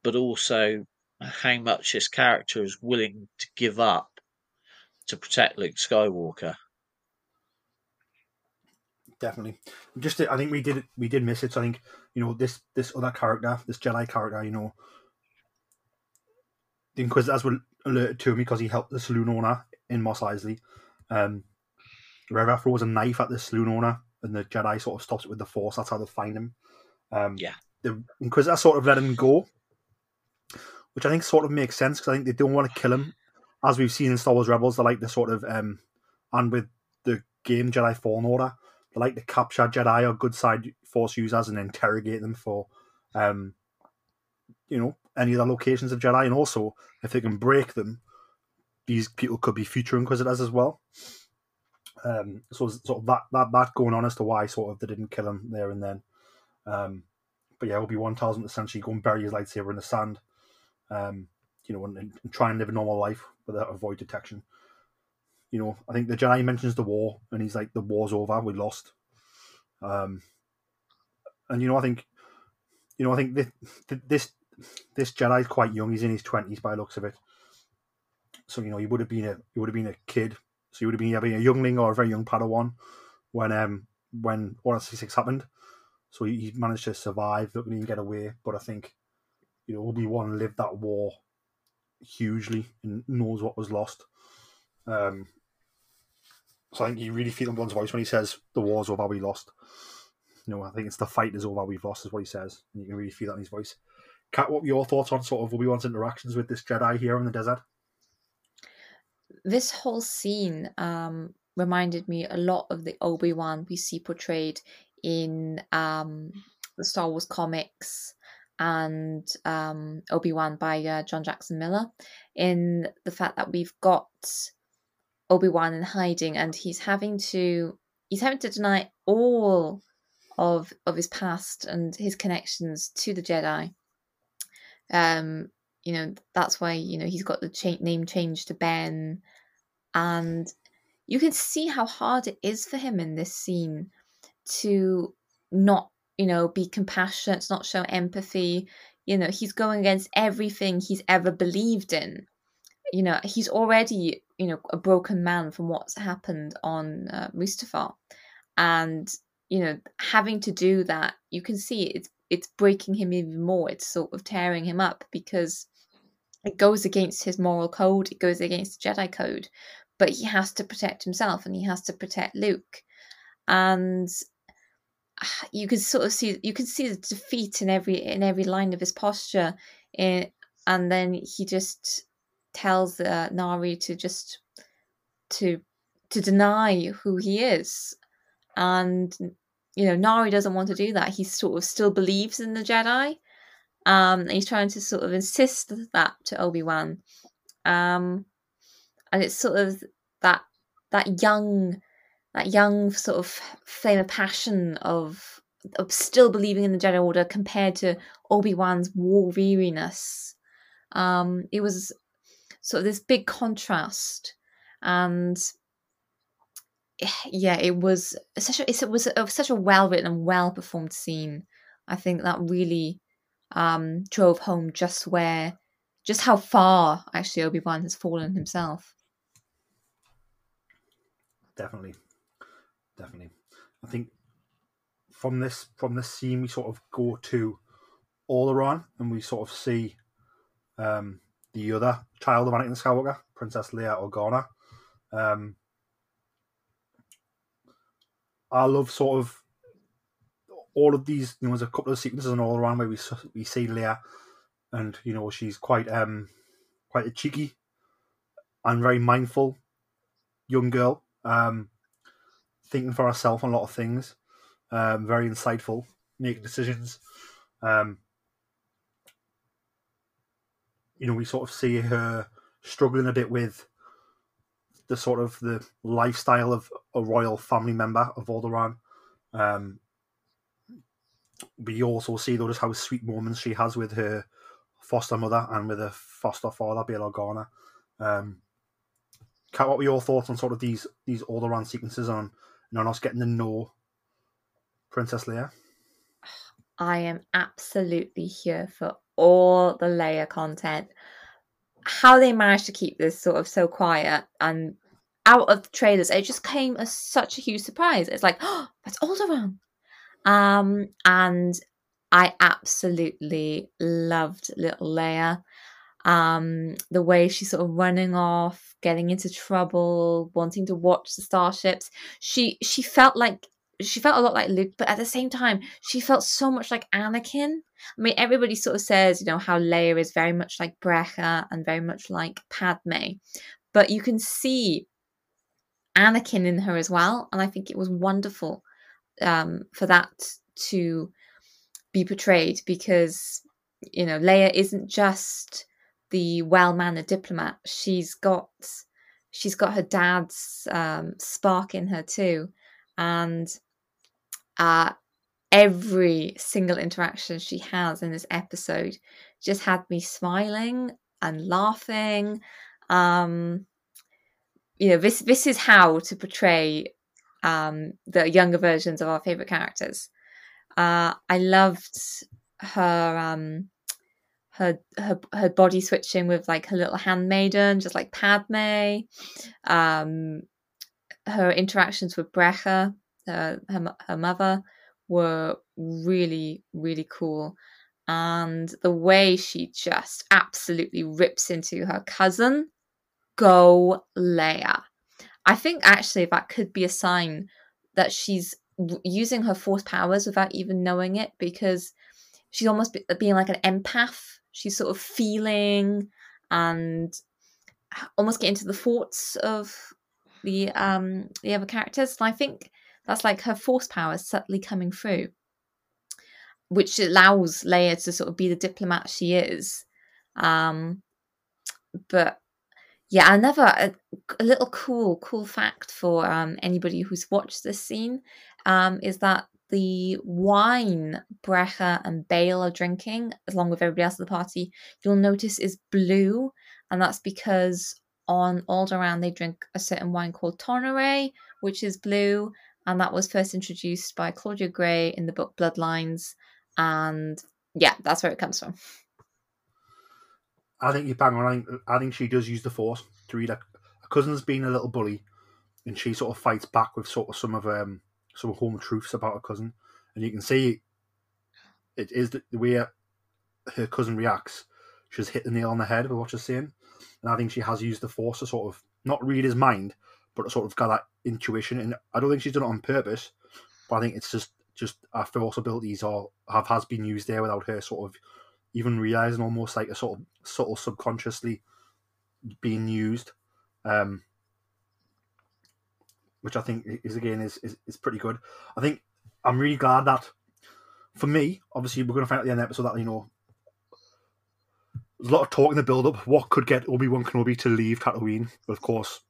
[SPEAKER 7] but also how much this character is willing to give up to protect Luke Skywalker.
[SPEAKER 5] Definitely. Just, I think we did we did miss it. So I think you know this this other character, this Jedi character, you know, the Inquisitors were alerted to him because he helped the saloon owner in Mos Eisley. Um, Reva throws a knife at the saloon owner, and the Jedi sort of stops it with the Force. That's how they find him. Um,
[SPEAKER 7] Yeah.
[SPEAKER 5] The Inquisitor sort of let him go, which I think sort of makes sense because I think they don't want to kill him, as we've seen in Star Wars Rebels. They like the sort of um, and with the game Jedi Fallen Order, they like to capture Jedi or good side Force users and interrogate them for, um, you know, any of the locations of Jedi, and also if they can break them, these people could be future Inquisitors as well. Um, so sort of that, that that going on as to why sort of they didn't kill him there and then. Um, but yeah, Obi Wan tells him to essentially go and bury his lightsaber in the sand. Um, you know, and, and try and live a normal life without avoid detection. You know, I think the Jedi mentions the war, and he's like, "The war's over. We lost." Um, and you know, I think, you know, I think this this this Jedi is quite young. He's in his twenties by looks of it. So you know, he would have been a he would have been a kid. So he would have been a youngling or a very young Padawan when um when Order sixty six happened. So he, managed to survive, didn't even get away. But I think you know Obi Wan lived that war hugely and knows what was lost. Um, so I think you really feel in Ewan's voice when he says the war's over, we lost. You know, I think it's the fight is over, we've lost, is what he says, and you can really feel that in his voice. Kat, what were your thoughts on sort of Obi Wan's interactions with this Jedi here in the desert?
[SPEAKER 6] this whole scene um, reminded me a lot of the Obi Wan we see portrayed in um, the Star Wars comics and um, Obi Wan by uh, John Jackson Miller, in the fact that we've got Obi Wan in hiding and he's having to he's having to deny all of of his past and his connections to the Jedi. Um, you know that's why you know he's got the cha- name changed to Ben, and you can see how hard it is for him in this scene to not you know be compassionate, not show empathy. You know he's going against everything he's ever believed in. You know he's already you know a broken man from what's happened on uh, Mustafar, and you know having to do that, you can see it's it's breaking him even more. It's sort of tearing him up because it goes against his moral code, it goes against the Jedi code, but he has to protect himself and he has to protect Luke. And you can sort of see you can see the defeat in every in every line of his posture in, and then he just tells uh, Nari to just to to deny who he is. And you know Nari doesn't want to do that. He sort of still believes in the Jedi um, and he's trying to sort of insist that to Obi Wan, um, and it's sort of that that young, that young sort of flame of passion of of still believing in the Jedi Order compared to Obi Wan's war weariness. Um, it was sort of this big contrast, and yeah, it was such a it was a, such a well written and well performed scene. I think that really um, drove home just where, just how far actually Obi Wan has fallen himself.
[SPEAKER 5] Definitely, definitely. I think from this from this scene we sort of go to Alderaan and we sort of see um, the other child of Anakin Skywalker, Princess Leia Organa. Um, I love sort of all of these, you know, there's a couple of sequences and all around where we we see Leia, and you know she's quite um quite a cheeky and very mindful young girl, um, thinking for herself on a lot of things, um, very insightful, making decisions. Um, you know, we sort of see her struggling a bit with the sort of the lifestyle of a royal family member of Alderaan. Um, we also see though just how sweet moments she has with her foster mother and with her foster father, Bail Organa. Um, Kat, what were your thoughts on sort of these these Alderaan sequences on you us getting to know Princess Leia?
[SPEAKER 6] I am absolutely here for all the Leia content. How they managed to keep this sort of so quiet and out of the trailers, it just came as such a huge surprise. It's like, oh, that's all Alderaan. Um, and I absolutely loved little Leia. Um, the way she's sort of running off, getting into trouble, wanting to watch the starships. She she felt like she felt a lot like Luke, but at the same time, she felt so much like Anakin. I mean, everybody sort of says, you know, how Leia is very much like Breha and very much like Padme, but you can see Anakin in her as well, and I think it was wonderful um, for that to be portrayed because you know Leia isn't just the well-mannered diplomat. She's got she's got her dad's um, spark in her too, and uh, every single interaction she has in this episode just had me smiling and laughing. Um, you know, this this is how to portray um, the younger versions of our favorite characters. Uh, I loved her um, her her her body switching with like her little handmaiden, just like Padme. Um, her interactions with Breha, uh, her her mother, were really really cool, and the way she just absolutely rips into her cousin. Go Leia. I think actually that could be a sign that she's using her force powers without even knowing it because she's almost be, being like an empath. She's sort of feeling and almost getting to the thoughts of the um the other characters. And I think that's like her force powers subtly coming through, which allows Leia to sort of be the diplomat she is. Um, but yeah, another a, a, little cool cool fact for um, anybody who's watched this scene um, is that the wine Breha and Bail are drinking, along with everybody else at the party, you'll notice is blue, and that's because on Alderaan they drink a certain wine called Toniray, which is blue, and that was first introduced by Claudia Gray in the book Bloodlines, and yeah, that's where it comes from.
[SPEAKER 5] I think you bang on. I think, she does use the force to read her, her cousin's been a little bully, and she sort of fights back with sort of some of um some home truths about her cousin, and you can see it is the, the way her, cousin reacts. She's hit the nail on the head with what she's saying, and I think she has used the force to sort of not read his mind, but to sort of got that intuition. And I don't think she's done it on purpose, but I think it's just just her force abilities or have has been used there without her sort of even realizing, almost like a sort of subtle subconsciously being used. Um, which I think is again is, is, is pretty good. I think I'm really glad that for me, obviously we're going to find out at the end of the episode that you know there's a lot of talk in the build up. What could get Obi Wan Kenobi to leave Tatooine? But of course,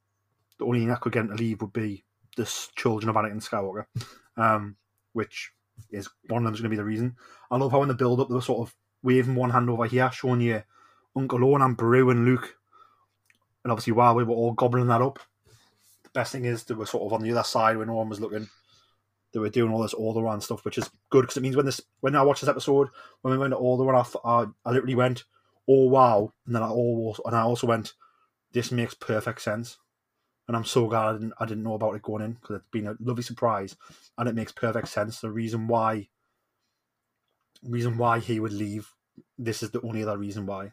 [SPEAKER 5] the only thing that could get him to leave would be the children of Anakin Skywalker, um, which is one of them is going to be the reason. I love how in the build up they were sort of waving one hand over here, showing you Uncle Owen and Beru and Luke, and obviously while we were all gobbling that up, the best thing is they were sort of on the other side when no one was looking. They were doing all this Alderaan stuff, which is good because it means when this when I watched this episode, when we went to Alderaan, I, I, I literally went, "Oh wow!" and then I almost and I also went, "This makes perfect sense." And I'm so glad I didn't, I didn't know about it going in because it's been a lovely surprise, and it makes perfect sense. The reason why, reason why he would leave, this is the only other reason why.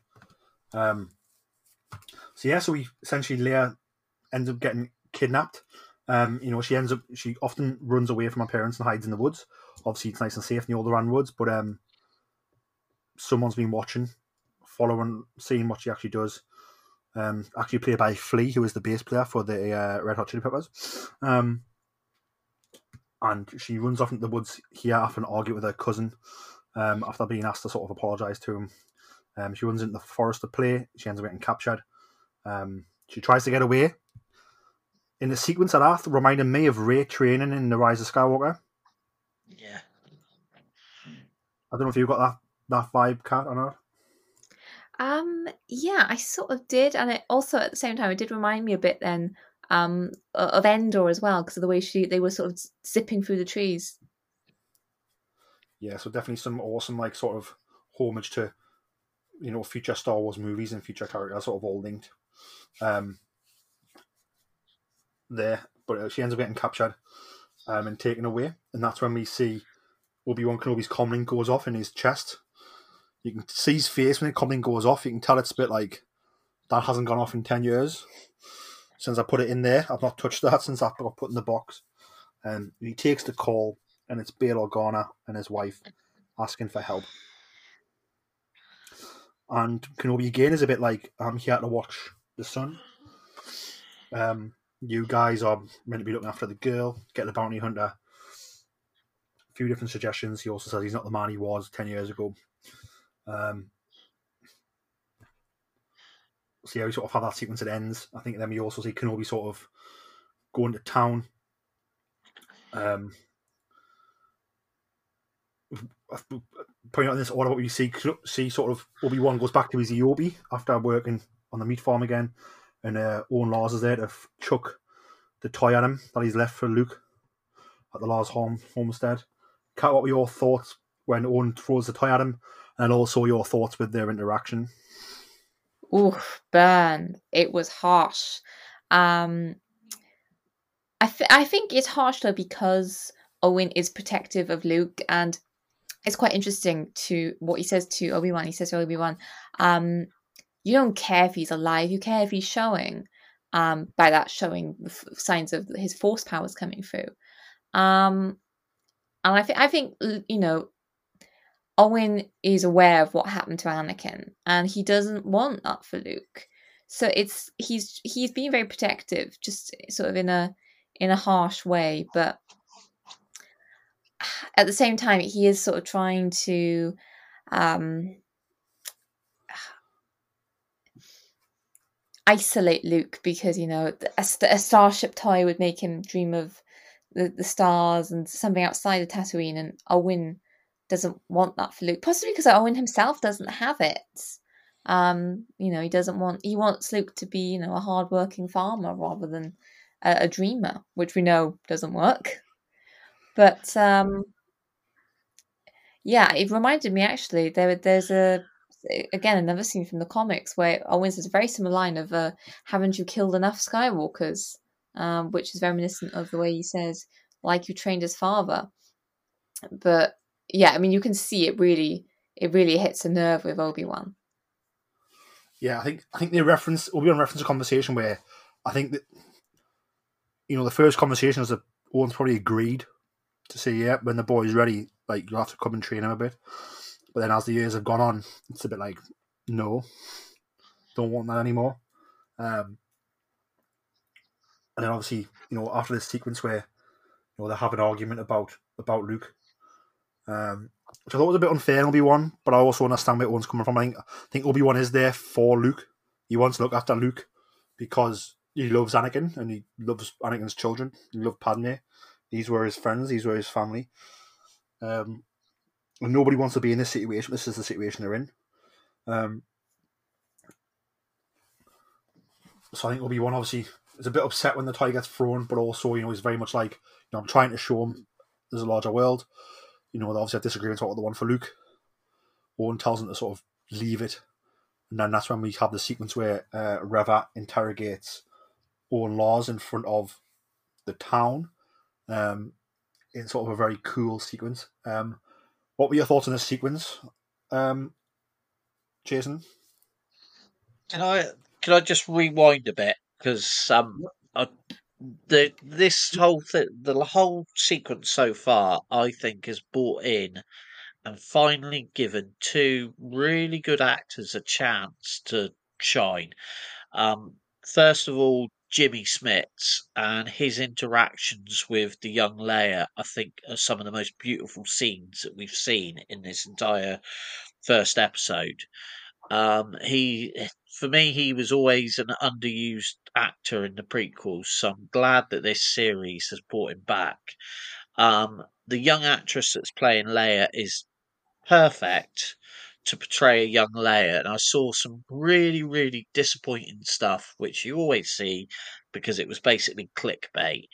[SPEAKER 5] Um. So yeah, so we essentially Leia ends up getting kidnapped. Um, you know, she ends up she often runs away from her parents and hides in the woods. Obviously, it's nice and safe in the Alderaan woods, but um, someone's been watching, following, seeing what she actually does um, actually played by Flea, who is the bass player for the uh, Red Hot Chili Peppers. Um, and she runs off into the woods here after an argument with her cousin um, after being asked to sort of apologise to him. Um, she runs into the forest to play. She ends up getting captured. Um, she tries to get away. In the sequence of that, reminded me of Rey training in The Rise of Skywalker.
[SPEAKER 7] Yeah.
[SPEAKER 5] I don't know if you got that that vibe, Kat, or not.
[SPEAKER 6] Um, yeah, I sort of did, and it also at the same time it did remind me a bit then um of Endor as well because of the way she they were sort of zipping through the trees.
[SPEAKER 5] Yeah, so definitely some awesome like sort of homage to you know future Star Wars movies and future characters sort of all linked. Um, there, but uh, she ends up getting captured um, and taken away, and that's when we see Obi Wan Kenobi's comlink goes off in his chest. You can see his face when the comlink goes off. You can tell it's a bit like that hasn't gone off in ten years since I put it in there. I've not touched that since I got put in the box. And he takes the call, and it's Bail Organa and his wife asking for help. And Kenobi again is a bit like, I'm here to watch the sun. Um, you guys are meant to be looking after the girl, get the bounty hunter. A few different suggestions. He also says he's not the man he was 10 years ago. Um, so yeah, we sort of have that sequence that ends. I think then we also see Kenobi sort of going to town. Um, pointing out in this order, what we see see sort of Obi Wan goes back to his Eobi after working on the meat farm again, and uh, Owen Lars is there to chuck the toy at him that he's left for Luke at the Lars home homestead. Kat, what were your thoughts when Owen throws the toy at him, and also your thoughts with their interaction?
[SPEAKER 6] Oof, burn. It was harsh. Um, I th- I think it's harsh though because Owen is protective of Luke, and it's quite interesting to what he says to Obi Wan. He says to Obi Wan, um, "You don't care if he's alive. You care if he's showing." Um, by that showing f- signs of his force powers coming through. Um, and I think I think you know Owen is aware of what happened to Anakin, and he doesn't want that for Luke. So it's he's he's being very protective, just sort of in a in a harsh way, but at the same time, he is sort of trying to um, isolate Luke because you know a, a starship toy would make him dream of the, the stars and something outside of Tatooine, and Owen doesn't want that for Luke, possibly because Owen himself doesn't have it. Um, you know, he doesn't want he wants Luke to be, you know, a hardworking farmer rather than a, a dreamer, which we know doesn't work. But um, yeah, it reminded me actually there there's a again another scene from the comics where Owen says a very similar line of uh, "Haven't you killed enough Skywalkers?" Um, which is reminiscent of the way he says, "Like you trained his father." But yeah, I mean, you can see it really it really hits a nerve with Obi Wan.
[SPEAKER 5] Yeah, I think I think they reference Obi Wan reference a conversation where I think that you know the first conversation was that Owen's probably agreed to say yeah when the boy's ready, like you'll have to come and train him a bit. But then as the years have gone on, it's a bit like no, don't want that anymore. Um, and then obviously you know after this sequence where you know they have an argument about about Luke um, which I thought was a bit unfair Obi Wan, but I also understand where Owen's coming from. I think, think Obi Wan is there for Luke. He wants to look after Luke because he loves Anakin and he loves Anakin's children. He loves Padme. These were his friends. These were his family. Um, and nobody wants to be in this situation. This is the situation they're in. Um, so I think Obi Wan obviously is a bit upset when the tie gets thrown, but also you know he's very much like you know I'm trying to show him there's a larger world you know, they obviously have disagreements about the one for Luke. Owen tells him to sort of leave it. And then that's when we have the sequence where uh, Reva interrogates Owen Lars in front of the town um, in sort of a very cool sequence. Um, what were your thoughts on this sequence, um, Jason?
[SPEAKER 7] Can I can I just rewind a bit because um, I the this whole thing, the whole sequence so far, I think, has brought in and finally given two really good actors a chance to shine. Um, first of all, Jimmy Smits and his interactions with the young Leia, I think, are some of the most beautiful scenes that we've seen in this entire first episode. Um, he, for me, he was always an underused actor in the prequels, so I'm glad that this series has brought him back. Um, the young actress that's playing Leia is perfect to portray a young Leia, and I saw some really, really disappointing stuff, which you always see because it was basically clickbait.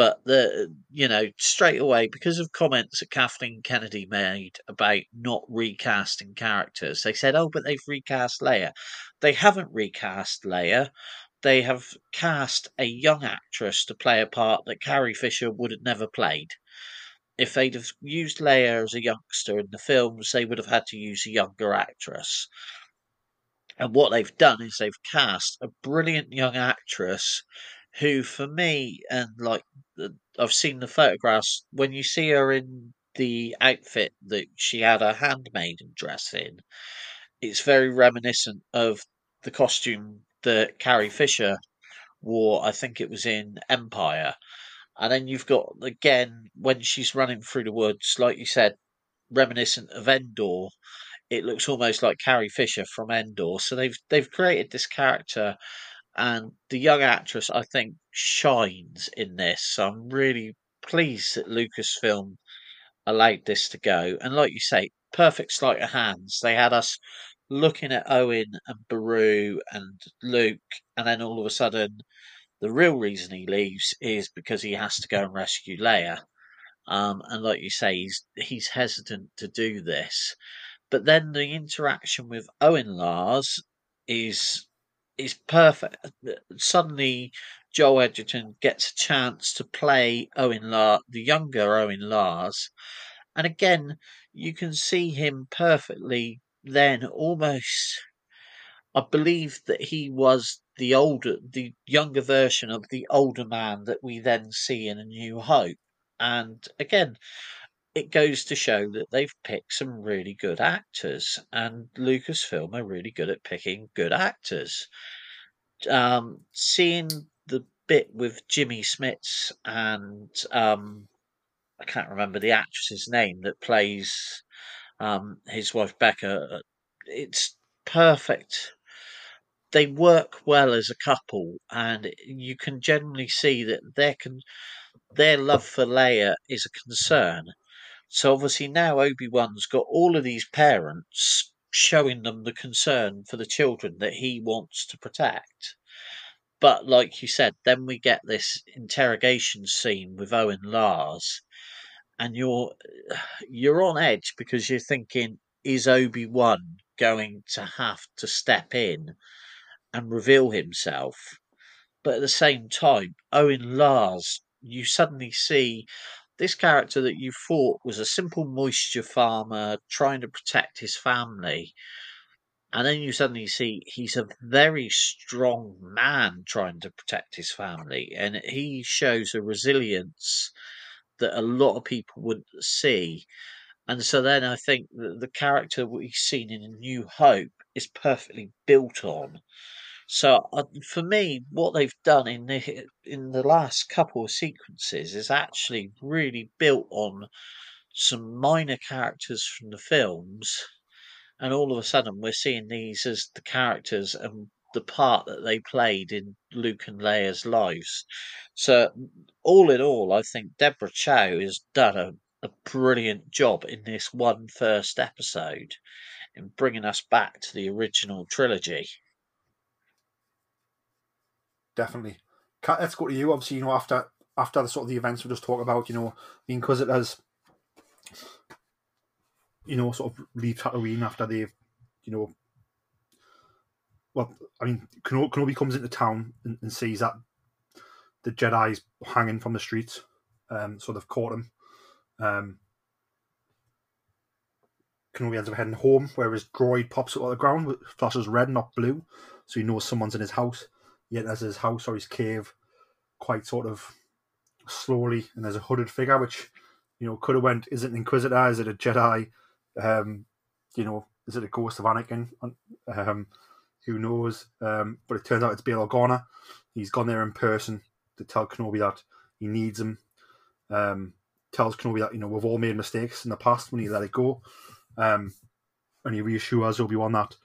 [SPEAKER 7] But the you know straight away because of comments that Kathleen Kennedy made about not recasting characters, they said, "Oh, but they've recast Leia." They haven't recast Leia. They have cast a young actress to play a part that Carrie Fisher would have never played. If they'd have used Leia as a youngster in the films, they would have had to use a younger actress. And what they've done is they've cast a brilliant young actress who, for me, and like I've seen the photographs, when you see her in the outfit that she had her handmaiden dress in, it's very reminiscent of the costume that Carrie Fisher wore. I think it was in Empire. And then you've got again when she's running through the woods, like you said, reminiscent of Endor. It looks almost like Carrie Fisher from Endor. So they've they've created this character and the young actress I think shines in this. So I'm really pleased that Lucasfilm allowed this to go. And like you say, perfect sleight of hands. They had us looking at Owen and Beru and Luke, and then all of a sudden, the real reason he leaves is because he has to go and rescue Leia. Um, and like you say, he's he's hesitant to do this. But then the interaction with Owen Lars is is perfect. Suddenly, Joel Edgerton gets a chance to play Owen Lars, the younger Owen Lars, and again, you can see him perfectly. Then, almost, I believe that he was the older, the younger version of the older man that we then see in A New Hope. And again, it goes to show that they've picked some really good actors, and Lucasfilm are really good at picking good actors. Um, seeing the bit with Jimmy Smits and um, I can't remember the actress's name that plays um, his wife Becca. It's perfect. They work well as a couple, and you can generally see that can their love for Leia is a concern. So obviously now Obi Wan's got all of these parents showing them the concern for the children that he wants to protect. But like you said, then we get this interrogation scene with Owen Lars, and you're you're on edge because you're thinking, is Obi Wan going to have to step in and reveal himself? But at the same time, Owen Lars, you suddenly see this character that you thought was a simple moisture farmer trying to protect his family. And then you suddenly see he's a very strong man trying to protect his family. And he shows a resilience that a lot of people wouldn't see. And so then I think the character we've seen in New Hope is perfectly built on. So uh, for me, what they've done in the in the last couple of sequences is actually really built on some minor characters from the films, and all of a sudden we're seeing these as the characters and the part that they played in Luke and Leia's lives. So all in all, I think Deborah Chow has done a, a brilliant job in this one first episode in bringing us back to the original trilogy
[SPEAKER 5] definitely. Kat, let's go to you. Obviously, you know after after the sort of the events we just talked about, you know, the Inquisitors, you know, sort of leave Tatooine after they've, you know, well, I mean, Kenobi comes into town and, and sees that the Jedi's hanging from the streets, um, so they've caught him. Um, Kenobi ends up heading home, where his droid pops up on the ground, flashes red, not blue, so he knows someone's in his house yet there's his house or his cave quite sort of slowly, and there's a hooded figure which you know could have went. Is it an Inquisitor? Is it a Jedi? Um, you know, is it a ghost of Anakin? Um, who knows? Um, but it turns out it's Bail Organa. He's gone there in person to tell Kenobi that he needs him. Um, tells Kenobi that you know we've all made mistakes in the past when he let it go, um, and he reassures Obi Wan that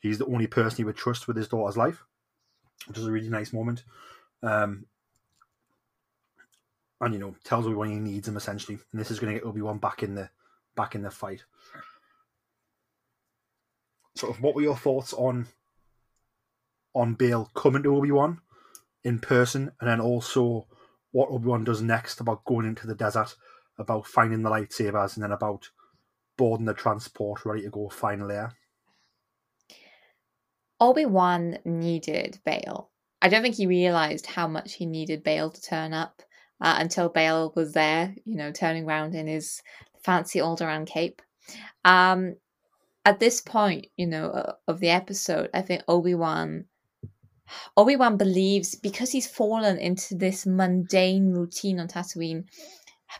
[SPEAKER 5] he's the only person he would trust with his daughter's life which is a really nice moment. Um, and you know, tells Obi Wan he needs him essentially, and this is going to get Obi Wan back in the back in the fight. Sort of, what were your thoughts on on Bail coming to Obi Wan in person, and then also what Obi Wan does next about going into the desert, about finding the lightsabers, and then about boarding the transport ready to go find Leia?
[SPEAKER 6] Obi Wan needed Bail. I don't think he realized how much he needed Bail to turn up uh, until Bail was there, you know, turning around in his fancy Alderaan cape. Um, at this point, you know, of the episode, I think Obi Wan. Obi Wan believes because he's fallen into this mundane routine on Tatooine,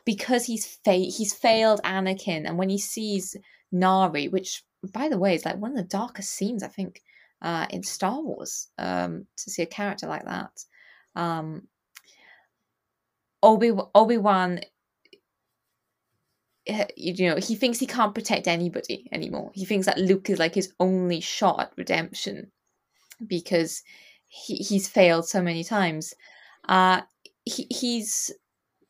[SPEAKER 6] because he's fa- he's failed Anakin, and when he sees Nari, which by the way is like one of the darkest scenes I think uh, in Star Wars um, to see a character like that. Um, Obi Obi Wan, eh, you know, he thinks he can't protect anybody anymore. He thinks that Luke is like his only shot at redemption because he, he's failed so many times. Uh, he, he's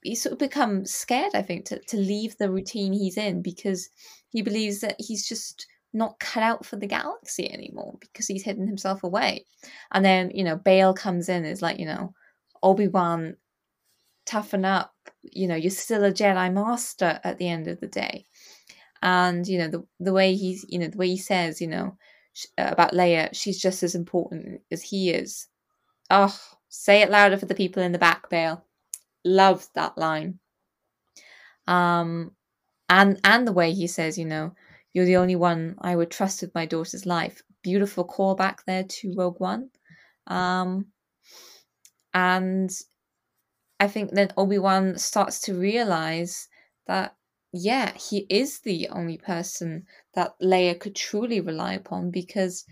[SPEAKER 6] he's sort of become scared, I think, to, to leave the routine he's in because he believes that he's just not cut out for the galaxy anymore because he's hidden himself away. And then, you know, Bail comes in is like, you know, Obi-Wan, toughen up. You know, you're still a Jedi Master at the end of the day. And, you know, the the way he's, you know, the way he says, you know, about Leia, she's just as important as he is. Oh, say it louder for the people in the back, Bail. Love that line. Um, and and the way he says, you know, you're the only one I would trust with my daughter's life. Beautiful callback there to Rogue One. Um, and I think then Obi Wan starts to realize that, yeah, he is the only person that Leia could truly rely upon because,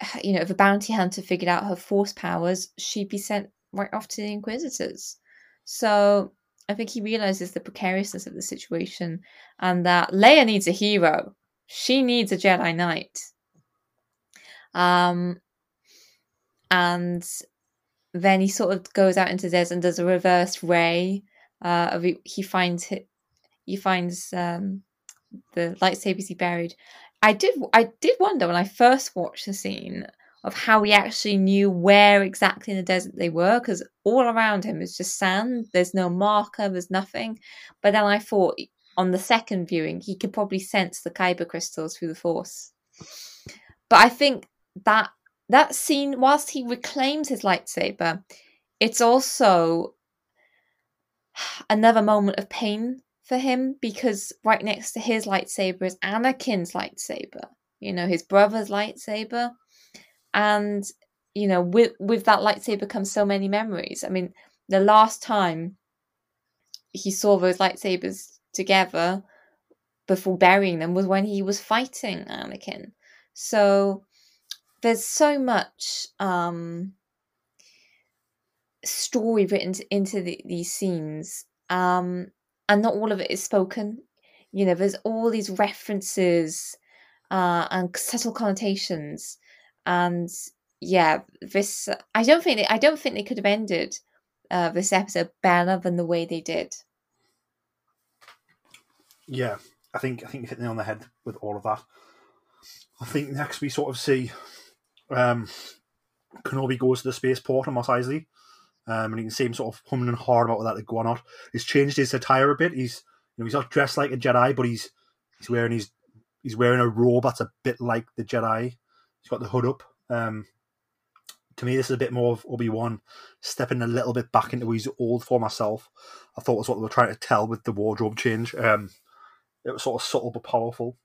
[SPEAKER 6] you know, if a bounty hunter figured out her force powers, she'd be sent right off to the Inquisitors. So I think he realizes the precariousness of the situation and that Leia needs a hero. She needs a Jedi Knight. Um, and then he sort of goes out into desert and does a reverse ray. Uh, he finds he finds um, the lightsabers he buried. I did I did wonder when I first watched the scene of how he actually knew where exactly in the desert they were because all around him is just sand. There's no marker. There's nothing. But then I thought on the second viewing he could probably sense the kyber crystals through the force. But I think that that scene, whilst he reclaims his lightsaber, it's also another moment of pain for him because right next to his lightsaber is Anakin's lightsaber, you know, his brother's lightsaber. And, you know, with with that lightsaber comes so many memories. I mean, the last time he saw those lightsabers together before burying them was when he was fighting Anakin. So there's so much um story written into the, these scenes um and not all of it is spoken you know there's all these references uh and subtle connotations and yeah this i don't think they, i don't think they could have ended uh this episode better than the way they did
[SPEAKER 5] Yeah, I think I think you hit the nail on the head with all of that. I think next we sort of see um, Kenobi goes to the spaceport on Mos Eisley, um, and you can see him sort of humming and hard about that on. He's changed his attire a bit. He's you know he's not dressed like a Jedi, but he's he's wearing his he's wearing a robe that's a bit like the Jedi. He's got the hood up. Um, to me, this is a bit more of Obi Wan stepping a little bit back into his old for myself. I thought was what they were trying to tell with the wardrobe change. Um, it was sort of subtle but powerful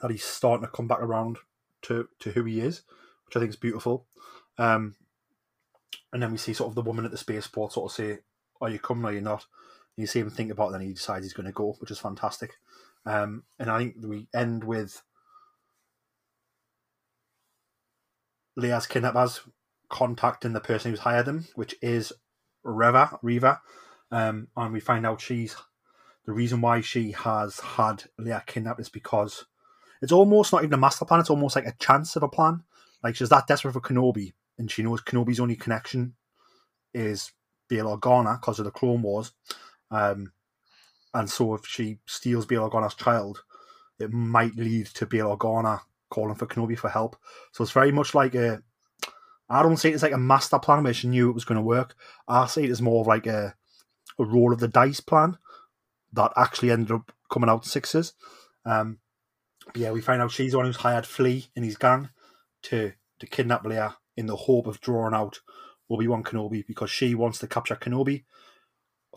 [SPEAKER 5] that he's starting to come back around to to who he is, which I think is beautiful. Um, and then we see sort of the woman at the spaceport sort of say, "Are you coming? Or are you not?" And you see him think about it, then he decides he's going to go, which is fantastic. Um, and I think we end with Leia's kidnappers contacting the person who's hired them, which is Reva. Reva, um, and we find out she's the reason why she has had Leia kidnapped is because it's almost not even a master plan. It's almost like a chance of a plan. Like she's that desperate for Kenobi, and she knows Kenobi's only connection is Bail Organa because of the Clone Wars. Um, and so if she steals Bail Organa's child, it might lead to Bail Organa calling for Kenobi for help. So it's very much like a. I don't see it as like a master plan where she knew it was going to work. I see it as more like a, a roll of the dice plan that actually ended up coming out sixes. Um, yeah, we find out she's the one who's hired Flea and his gang to to kidnap Leia in the hope of drawing out Obi Wan Kenobi because she wants to capture Kenobi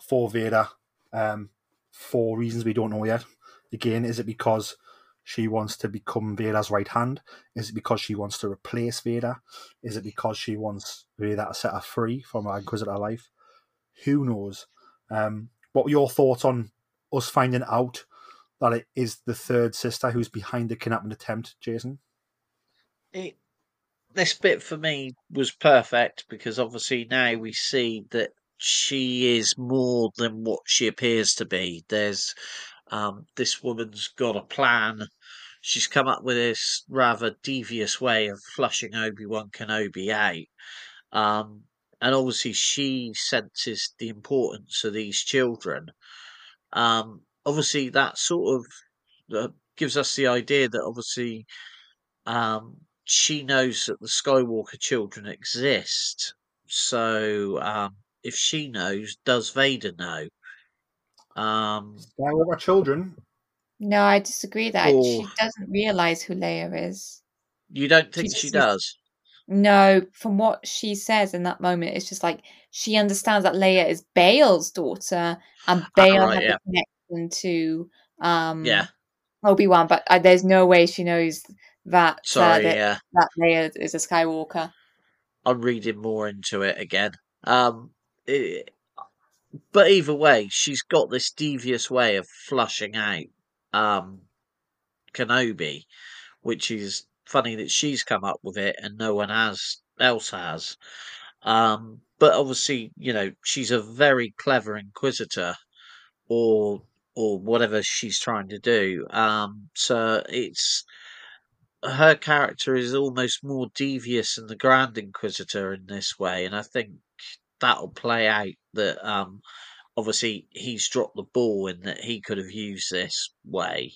[SPEAKER 5] for Vader um, for reasons we don't know yet. Again, is it because she wants to become Vader's right hand? Is it because she wants to replace Vader? Is it because she wants Vader to set her free from her Inquisitor life? Who knows? Um, what were your thoughts on us finding out that it is the third sister who's behind the kidnapping attempt, Jason?
[SPEAKER 7] it, this bit for me was perfect because obviously now we see that she is more than what she appears to be. There's um, this woman's got a plan. She's come up with this rather devious way of flushing Obi Wan Kenobi out. Um, and obviously, she senses the importance of these children. Um, obviously, that sort of uh, gives us the idea that obviously um, she knows that the Skywalker children exist. So, um, if she knows, does Vader know? Um,
[SPEAKER 5] Skywalker children.
[SPEAKER 6] No i disagree that she doesn't realize who leia is
[SPEAKER 7] you don't think
[SPEAKER 6] just
[SPEAKER 7] she does?
[SPEAKER 6] No, from what she says in that moment, it's just like she understands that Leia is Bail's daughter, and Bale
[SPEAKER 7] Ah, right,
[SPEAKER 6] had
[SPEAKER 7] yeah.
[SPEAKER 6] a connection to um
[SPEAKER 7] Yeah.
[SPEAKER 6] Obi Wan, but uh, there's no way she knows that uh,
[SPEAKER 7] Sorry,
[SPEAKER 6] that,
[SPEAKER 7] yeah.
[SPEAKER 6] that Leia is a Skywalker.
[SPEAKER 7] I'm reading more into it again. Um, it, but either way, she's got this devious way of flushing out um, Kenobi, which is funny that she's come up with it and no one has else has. Um, but obviously, you know, she's a very clever inquisitor, or or whatever she's trying to do. Um, so it's her character is almost more devious than the Grand Inquisitor in this way, and I think that'll play out that um, obviously he's dropped the ball in that he could have used this way.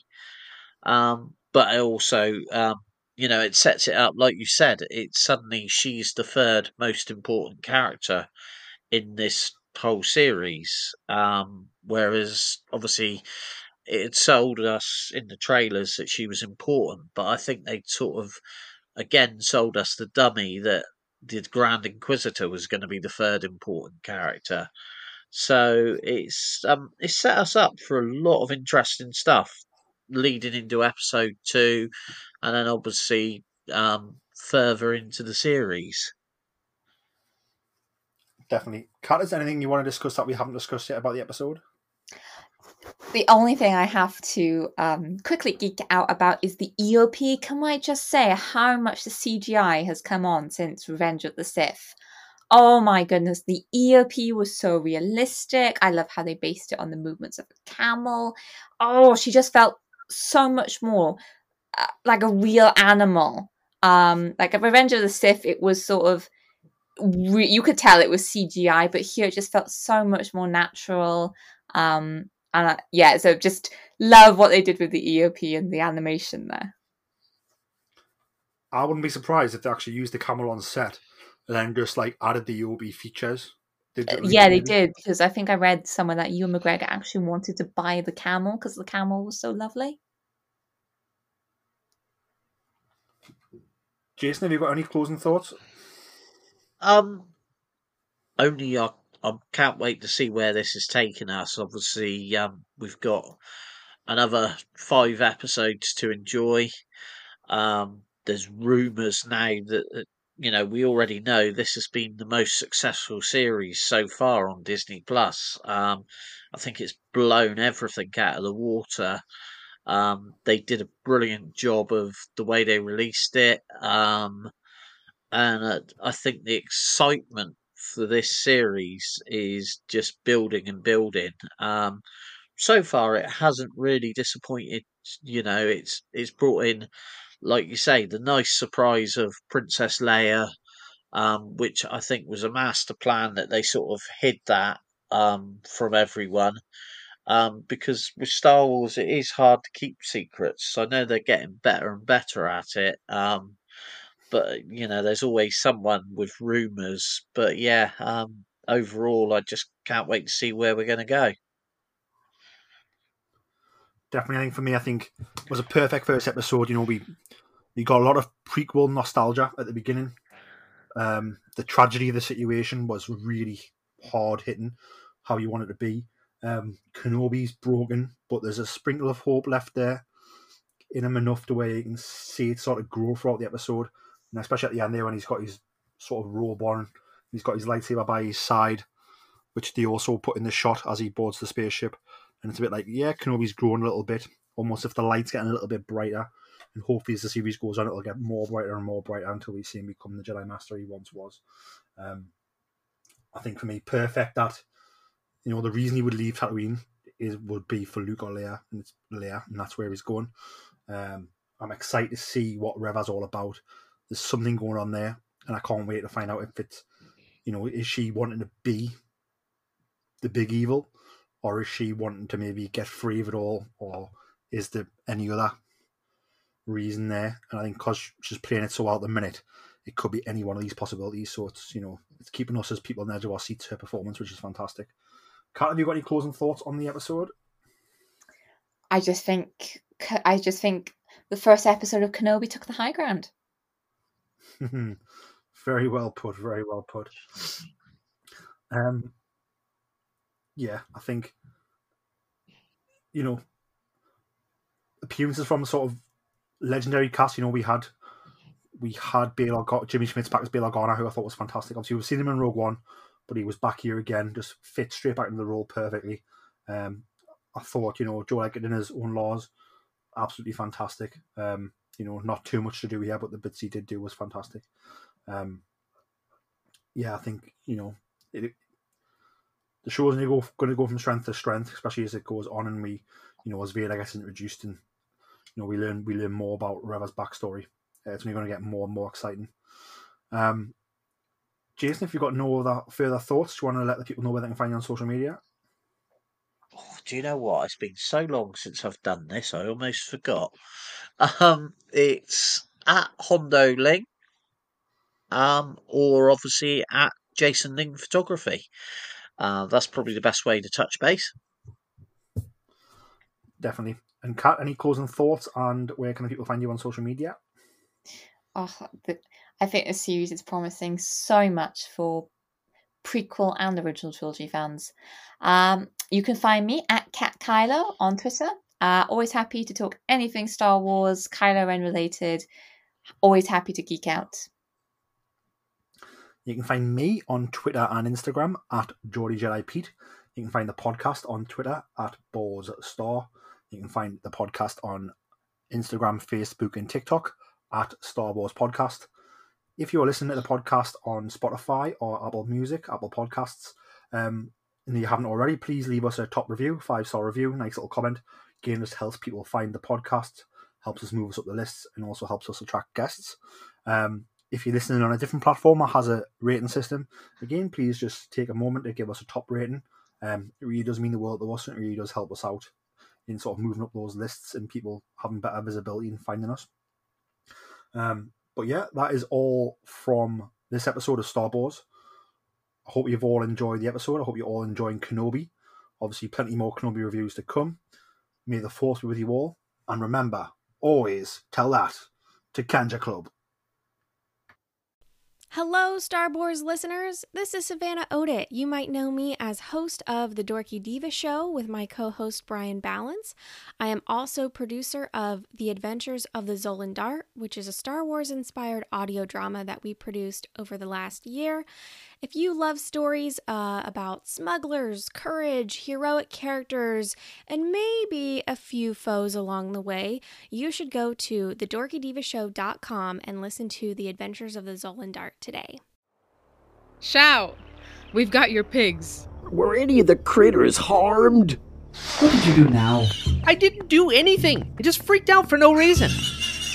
[SPEAKER 7] Um, but also, um, you know, it sets it up like you said. It's suddenly she's the third most important character in this whole series. Um, whereas obviously it sold us in the trailers that she was important, but I think they sort of again sold us the dummy that the Grand Inquisitor was going to be the third important character. So it's um it's set us up for a lot of interesting stuff leading into episode two, and then obviously um further into the series.
[SPEAKER 5] Definitely. Kat, is there anything you want to discuss that we haven't discussed yet about the episode?
[SPEAKER 6] The only thing I have to um, quickly geek out about is the eopie. Can I just say how much the CGI has come on since Revenge of the Sith? Oh my goodness, the eopie was so realistic. I love how they based it on the movements of a camel. Oh, she just felt so much more uh, like a real animal. Um, like Revenge of the Sith, it was sort of re- you could tell it was CGI, but here it just felt so much more natural. Um, and yeah, so just love what they did with the eopie and the animation there.
[SPEAKER 5] I wouldn't be surprised if they actually used the camel on set and then just like added the eopie features.
[SPEAKER 6] Did uh, yeah, they did because I think I read somewhere that Ewan McGregor actually wanted to buy the camel because the camel was so lovely.
[SPEAKER 5] Jason, have you got any closing thoughts?
[SPEAKER 7] Um, only I, I can't wait to see where this is taking us. Obviously, um, we've got another five episodes to enjoy. Um, there's rumours now that, that you know we already know this has been the most successful series so far on Disney Plus. Um, I think it's blown everything out of the water. Um, they did a brilliant job of the way they released it. Um, and uh, I think the excitement for this series is just building and building. Um, so far, it hasn't really disappointed. You know, it's it's brought in, like you say, the nice surprise of Princess Leia, um, which I think was a master plan that they sort of hid that um, from everyone. Um, because with Star Wars, it is hard to keep secrets. So I know they're getting better and better at it. Um, but you know, there's always someone with rumours. But yeah, um, overall, I just can't wait to see where we're going to go.
[SPEAKER 5] Definitely, I think for me, I think it was a perfect first episode. You know, we we got a lot of prequel nostalgia at the beginning. Um, the tragedy of the situation was really hard hitting, how you want it to be. Um, Kenobi's broken, but there's a sprinkle of hope left there in him enough to where you can see it sort of grow throughout the episode and especially at the end there when he's got his sort of robe on, he's got his lightsaber by his side, which they also put in the shot as he boards the spaceship. And it's a bit like, yeah, Kenobi's grown a little bit, almost if the light's getting a little bit brighter. And hopefully, as the series goes on, it'll get more brighter and more brighter until we see him become the Jedi Master he once was. Um, I think for me, perfect that you know the reason he would leave Tatooine is would be for Luke or Leia, and it's Leia, and that's where he's going. Um, I'm excited to see what Reva's all about there's something going on there, and I can't wait to find out if it's, you know, is she wanting to be the big evil, or is she wanting to maybe get free of it all, or is there any other reason there? And I think because she's playing it so well at the minute, it could be any one of these possibilities. So it's you know it's keeping us as people on the edge of our seats her performance, which is fantastic. Kat, have you got any closing thoughts on the episode?
[SPEAKER 6] I just think I just think the first episode of Kenobi took the high ground.
[SPEAKER 5] very well put. Very well put. Um, yeah, I think you know appearances from sort of legendary cast. You know, we had we had Bail got Jimmy Smits back as Bail Organa, who I thought was fantastic. Obviously, we've seen him in Rogue One, but he was back here again, just fit straight back into the role perfectly. Um, I thought, you know, Joel Edgerton in his Owen Lars, absolutely fantastic. Um, you know, not too much to do here, but the bits he did do was fantastic. Um, yeah, I think you know it, the to go going to go from strength to strength, especially as it goes on, and we, you know, as Vader gets introduced and you know we learn we learn more about Reva's backstory. Uh, it's only going to get more and more exciting. Um, Jason, if you've got no other further thoughts, do you want to let the people know where they can find you on social media?
[SPEAKER 7] Oh, do you know what? It's been so long since I've done this, I almost forgot. Um, it's at Hondo Ling, um, or obviously at Jason Ling Photography. Uh, that's probably the best way to touch base.
[SPEAKER 5] Definitely. And Kat, any closing thoughts and where can the people find you on social media?
[SPEAKER 6] Oh, the, I think the series is promising so much for prequel and original trilogy fans. Um, you can find me at Cat Kylo on Twitter. Uh, always happy to talk anything Star Wars, Kylo Ren related. Always happy to geek out.
[SPEAKER 5] You can find me on Twitter and Instagram at Geordie Jedi Pete. You can find the podcast on Twitter at Boars Star. You can find the podcast on Instagram, Facebook, and TikTok at Star Wars Podcast. If you're listening to the podcast on Spotify or Apple Music, Apple Podcasts, um, and you haven't already, please leave us a top review, five star review, nice little comment. Again, just helps people find the podcast, helps us move us up the lists, and also helps us attract guests. Um, if you're listening on a different platform or has a rating system, again, please just take a moment to give us a top rating. Um, it really does mean the world to us, and it really does help us out in sort of moving up those lists and people having better visibility and finding us. Um, but yeah, that is all from this episode of Star Wars. I hope you've all enjoyed the episode. I hope you're all enjoying Kenobi. Obviously, plenty more Kenobi reviews to come. May the force be with you all. And remember, always tell that to Kanjiklub.
[SPEAKER 1] Hello, Star Wars listeners. This is Savannah Odit. You might know me as host of The Dorky Diva Show with my co host Brian Balance. I am also producer of The Adventures of the Zolan Dart, which is a Star Wars inspired audio drama that we produced over the last year. If you love stories uh, about smugglers, courage, heroic characters, and maybe a few foes along the way, you should go to thedorkydivashow.com and listen to The Adventures of the Zolan Dart today.
[SPEAKER 8] Shout! We've got your pigs.
[SPEAKER 9] Were any of the critters harmed?
[SPEAKER 10] What did you do now?
[SPEAKER 2] I didn't do anything. I just freaked out for no reason.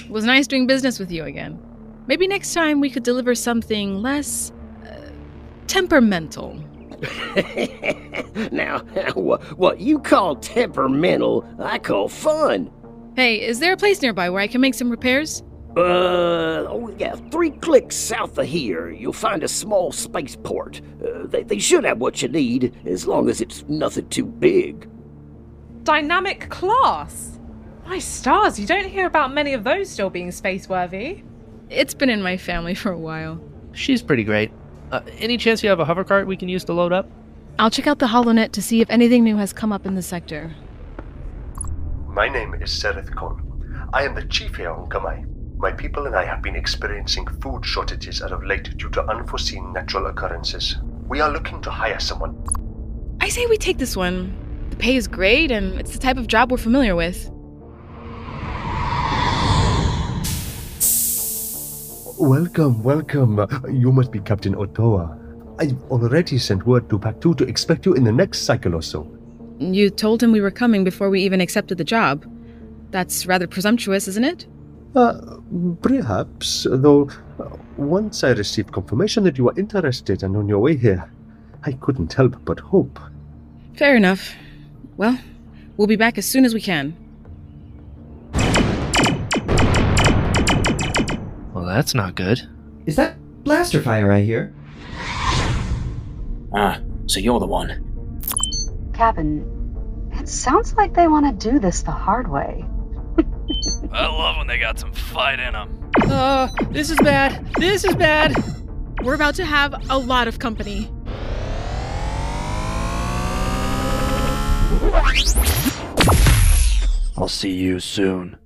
[SPEAKER 8] It was nice doing business with you again. Maybe next time we could deliver something less uh, temperamental.
[SPEAKER 9] now, what, what you call temperamental, I call fun.
[SPEAKER 8] Hey, is there a place nearby where I can make some repairs?
[SPEAKER 9] Uh, oh yeah, three clicks south of here, you'll find a small spaceport. Uh, they, they should have what you need, as long as it's nothing too big.
[SPEAKER 11] Dynamic class? My stars, you don't hear about many of those still being space worthy.
[SPEAKER 8] It's been in my family for a while.
[SPEAKER 2] She's pretty great. Uh, any chance you have a hover cart we can use to load up?
[SPEAKER 8] I'll check out the HoloNet to see if anything new has come up in the sector.
[SPEAKER 12] My name is Sereth Khan. I am the chief here on Kamai. My people and I have been experiencing food shortages as of late due to unforeseen natural occurrences. We are looking to hire someone.
[SPEAKER 8] I say we take this one. The pay is great, and it's the type of job we're familiar with.
[SPEAKER 12] Welcome, welcome. You must be Captain Otoa. I've already sent word to Pac 2 to expect you in the next cycle or so.
[SPEAKER 8] You told him we were coming before we even accepted the job. That's rather presumptuous, isn't it?
[SPEAKER 12] Uh, perhaps, though, uh, once I received confirmation that you were interested and on your way here, I couldn't help but hope.
[SPEAKER 8] Fair enough. Well, we'll be back as soon as we can.
[SPEAKER 2] Well, that's not good.
[SPEAKER 10] Is that blaster fire I hear?
[SPEAKER 4] Ah, so you're the one.
[SPEAKER 13] Captain, it sounds like they want to do this the hard way.
[SPEAKER 14] I love when they got some fight in them.
[SPEAKER 8] Uh, this is bad. This is bad. We're about to have a lot of company.
[SPEAKER 14] I'll see you soon.